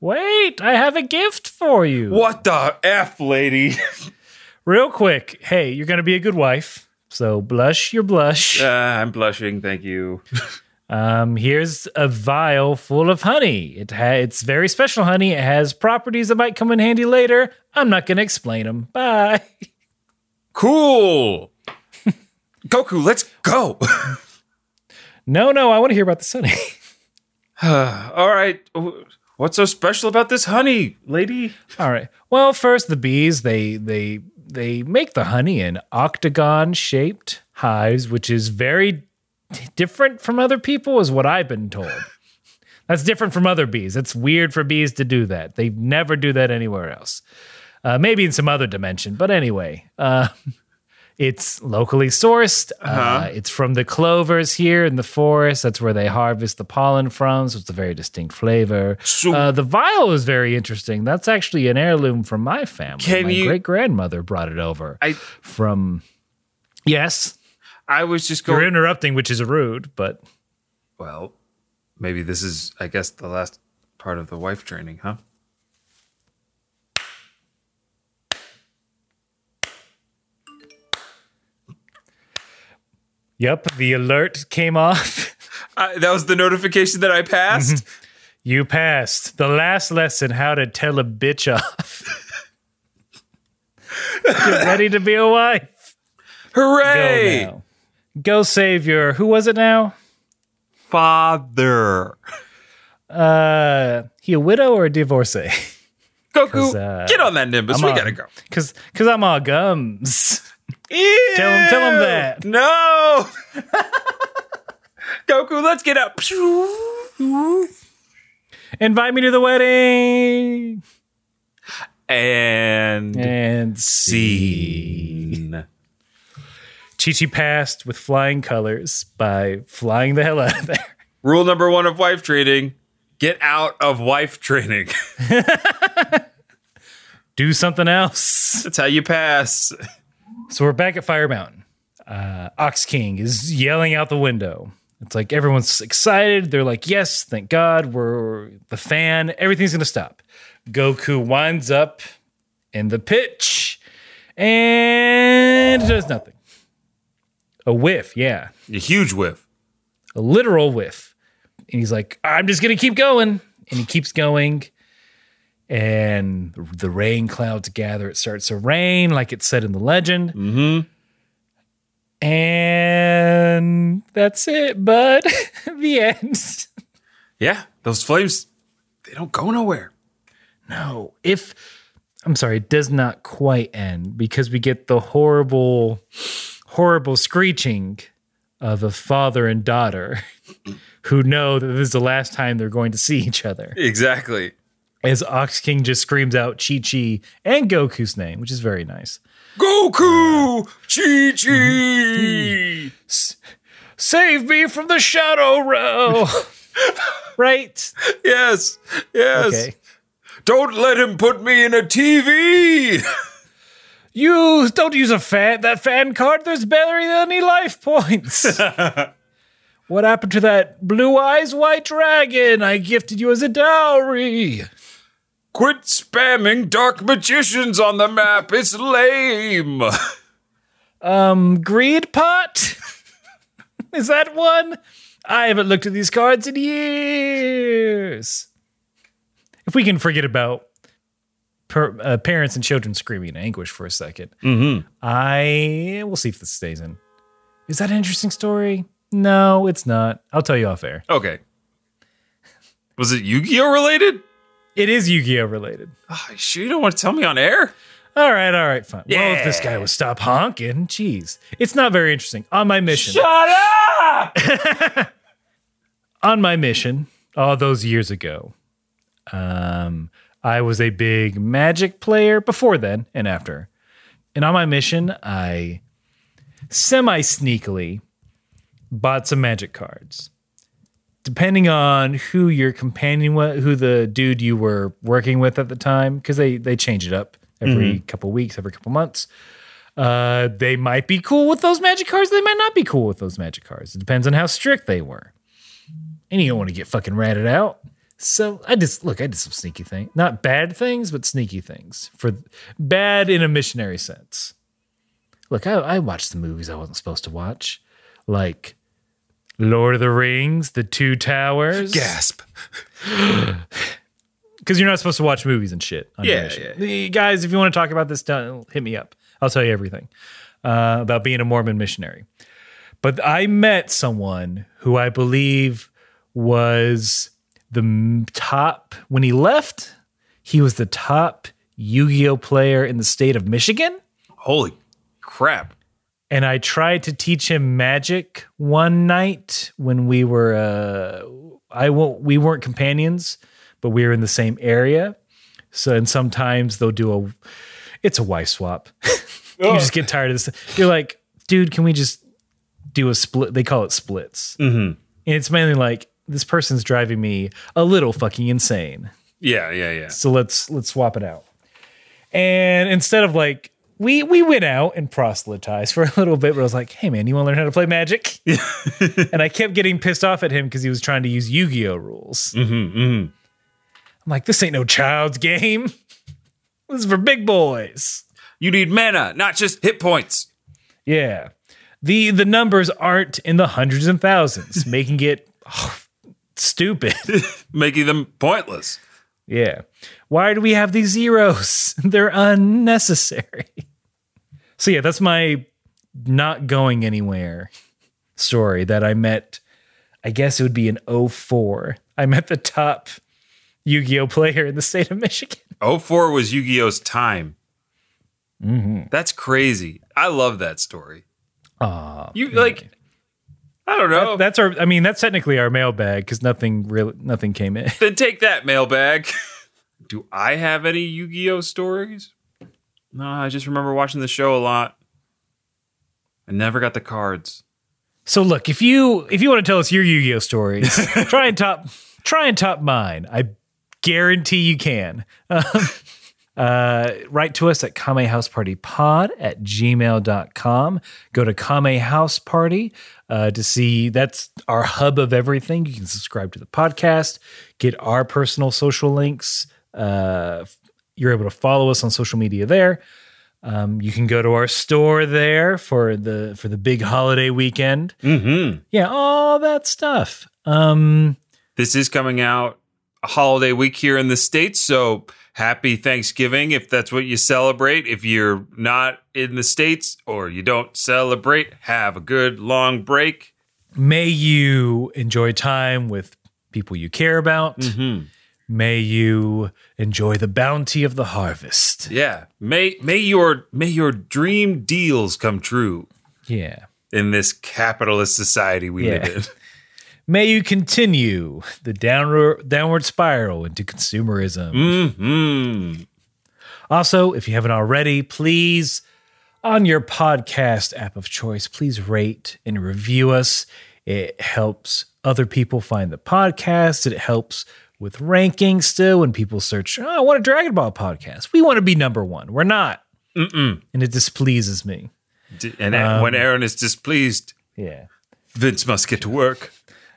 Wait, I have a gift for you. What the F, lady? Real quick, hey, you're going to be a good wife. So blush your blush. uh, I'm blushing. Thank you. Um, here's a vial full of honey. It ha- it's very special honey. It has properties that might come in handy later. I'm not going to explain them. Bye. Cool. Goku, let's go. No, no, I want to hear about the honey. All right. What's so special about this honey, lady? All right. Well, first the bees they they they make the honey in octagon shaped hives, which is very different from other people, is what I've been told. That's different from other bees. It's weird for bees to do that. They never do that anywhere else. Uh, maybe in some other dimension, but anyway, uh, it's locally sourced. uh it's from the clovers here in the forest. That's where they harvest the pollen from. So it's a very distinct flavor. So- uh, the vial is very interesting. That's actually an heirloom from my family. My great grandmother brought it over I from. Yes, I was just you're interrupting, which is rude, but Well, maybe this is, I guess, the last part of the wife training, huh? yep, the alert came off. Uh, that was the notification that I passed. You passed the last lesson how to tell a bitch off. Get ready to be a wife. Hooray! Go now. Go save your who was it now? Father. Uh he a widow or a divorcee? Goku, uh, get on that Nimbus. I'm we on- gotta go. Cause cause I'm all gums. Ew, Tell him- tell him that. No. Goku, let's get up. Invite me to the wedding. And And see. scene. Chi Chi passed with flying colors by flying the hell out of there. Rule number one of wife training: get out of wife training. Do something else. That's how you pass. So we're back at Fire Mountain. Uh, Ox King is yelling out the window. It's like everyone's excited. They're like, yes, thank God, we're the fan. Everything's going to stop. Goku winds up in the pitch and does nothing. A whiff, yeah. A huge whiff. A literal whiff. And he's like, I'm just going to keep going. And he keeps going. And the rain clouds gather. It starts to rain, like it said in the legend. Mm-hmm. And that's it, bud. the end. Yeah, those flames, they don't go nowhere. No, if I'm sorry, it does not quite end because we get the horrible, horrible screeching of a father and daughter who know that this is the last time they're going to see each other. Exactly. As Ox King just screams out Chi Chi and Goku's name, which is very nice. Goku! Chi Chi! Save me from the Shadow Realm! right? Yes, yes. Okay. Don't let him put me in a TV! You don't use a fan that fan card. There's barely any life points. what happened to that blue eyes white dragon I gifted you as a dowry? Quit spamming dark magicians on the map. It's lame. Um, greed pot. Is that one? I haven't looked at these cards in years. If we can forget about per, uh, parents and children screaming in anguish for a 2nd I we'll see if this stays in. Is that an interesting story? No, it's not. I'll tell you off air. Okay. Was it Yu-Gi-Oh related? It is Yu-Gi-Oh related. Oh, sure you don't want to tell me on air? All right, all right, fine. Well, if this guy would stop honking, jeez, it's not very interesting. On my mission, Shut up! on my mission, all those years ago, um, I was a big Magic player before then and after. And on my mission, I semi sneakily bought some Magic cards. Depending on who your companion was, who the dude you were working with at the time, because they they change it up every couple weeks, every couple months. Uh, they might be cool with those magic cards. They might not be cool with those magic cards. It depends on how strict they were. And you don't want to get fucking ratted out. So I just look. I did some sneaky things, not bad things, but sneaky things. For bad in a missionary sense. Look, I, I watched the movies I wasn't supposed to watch, like Lord of the Rings, The Two Towers. Gasp. because you're not supposed to watch movies and shit. On Yeah, yeah. The- guys, if you want to talk about this, hit me up. I'll tell you everything uh, about being a Mormon missionary. But I met someone who I believe was the top when he left. He was the top Yu-Gi-Oh player in the state of Michigan. Holy crap. and I tried to teach him magic one night when we were uh I won't we weren't companions, but we were in the same area. So and sometimes they'll do a it's a wife swap. you just get tired of this. You're like, dude, can we just do a split? They call it splits. Mm-hmm. And it's mainly like this person's driving me a little fucking insane. Yeah, yeah, yeah. So let's let's swap it out. And instead of like we we went out and proselytized for a little bit, but I was like, hey man, you want to learn how to play magic? and I kept getting pissed off at him because he was trying to use Yu-Gi-Oh rules. Mm-hmm, mm-hmm. I'm like, this ain't no child's game. This is for big boys. You need mana, not just hit points. Yeah. The the numbers aren't in the hundreds and thousands, making it oh, stupid. Making them pointless. Yeah. Why do we have these zeros? They're unnecessary. So yeah, that's my not going anywhere story that I met. I guess it would be in 04. I met the top Yu-Gi-Oh player in the state of Michigan. 04 was Yu-Gi-Oh's time. Mm-hmm. That's crazy. I love that story. Aw, You like I don't know. that's our I mean, that's technically our mailbag because nothing really nothing came in. then take that mailbag. Do I have any Yu-Gi-Oh stories? No, I just remember watching the show a lot. I never got the cards. So look, if you if you want to tell us your Yu-Gi-Oh stories, try and top try and top mine. I guarantee you can. Um, uh, write to us at kamehousepartypod at gmail.com. Go to Kame House Party uh, to see that's our hub of everything. You can subscribe to the podcast, get our personal social links. Uh, you're able to follow us on social media there. Um, you can go to our store there for the for the big holiday weekend. Mm-hmm. Yeah, all that stuff. Um, This is coming out a holiday week here in the States, so happy Thanksgiving if that's what you celebrate. If you're not in the States or you don't celebrate, have a good long break. may you enjoy time with people you care about. Mm-hmm. May you enjoy the bounty of the harvest. Yeah. May may your may your dream deals come true Yeah. in this capitalist society we Yeah. live in. May you continue the downward downward spiral into consumerism. hmm Also, if you haven't already, please, on your podcast app of choice, please rate and review us. It helps other people find the podcast. It helps with ranking still when people search, oh, I want a Dragon Ball podcast. We want to be number one. We're not. And it displeases me. D- And when Aaron is displeased, Yeah. Vince must get to work.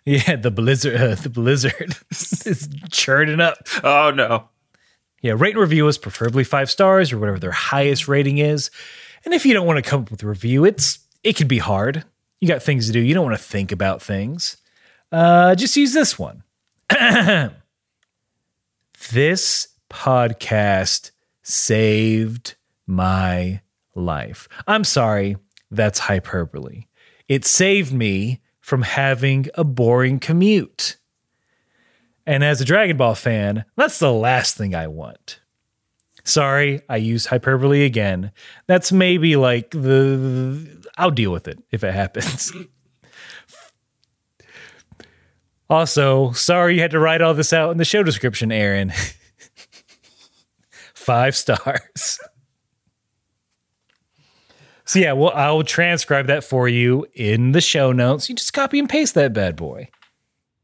Yeah, the blizzard, uh, the blizzard is churning up. Oh no. Yeah, rate and review us, preferably five stars or whatever their highest rating is. And if you don't want to come up with a review, it's it can be hard. You got things to do. You don't want to think about things. Uh, just use this one. this podcast saved my life. I'm sorry, that's hyperbole. It saved me from having a boring commute. And as a Dragon Ball fan, that's the last thing I want. Sorry, I use hyperbole again. That's maybe like the. I'll deal with it if it happens. also, sorry you had to write all this out in the show description, Aaron. Five stars. So yeah, well, I'll transcribe that for you in the show notes. You just copy and paste that bad boy.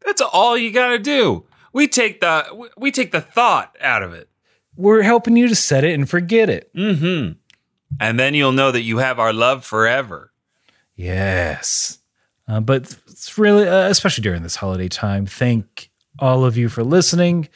That's all you got to do. We take the we take the thought out of it. We're helping you to set it and forget it. Mm-hmm. And then you'll know that you have our love forever. Yes. Uh, but it's really, uh, especially during this holiday time, thank all of you for listening.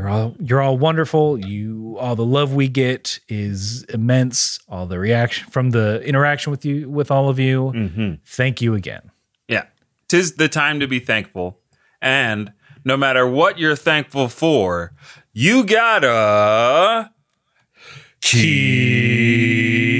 You're all you're all wonderful. You all the love we get is immense. All the reaction from the interaction with you with all of you. Mm-hmm. Thank you again. Yeah. Tis the time to be thankful. And no matter what you're thankful for, you gotta keep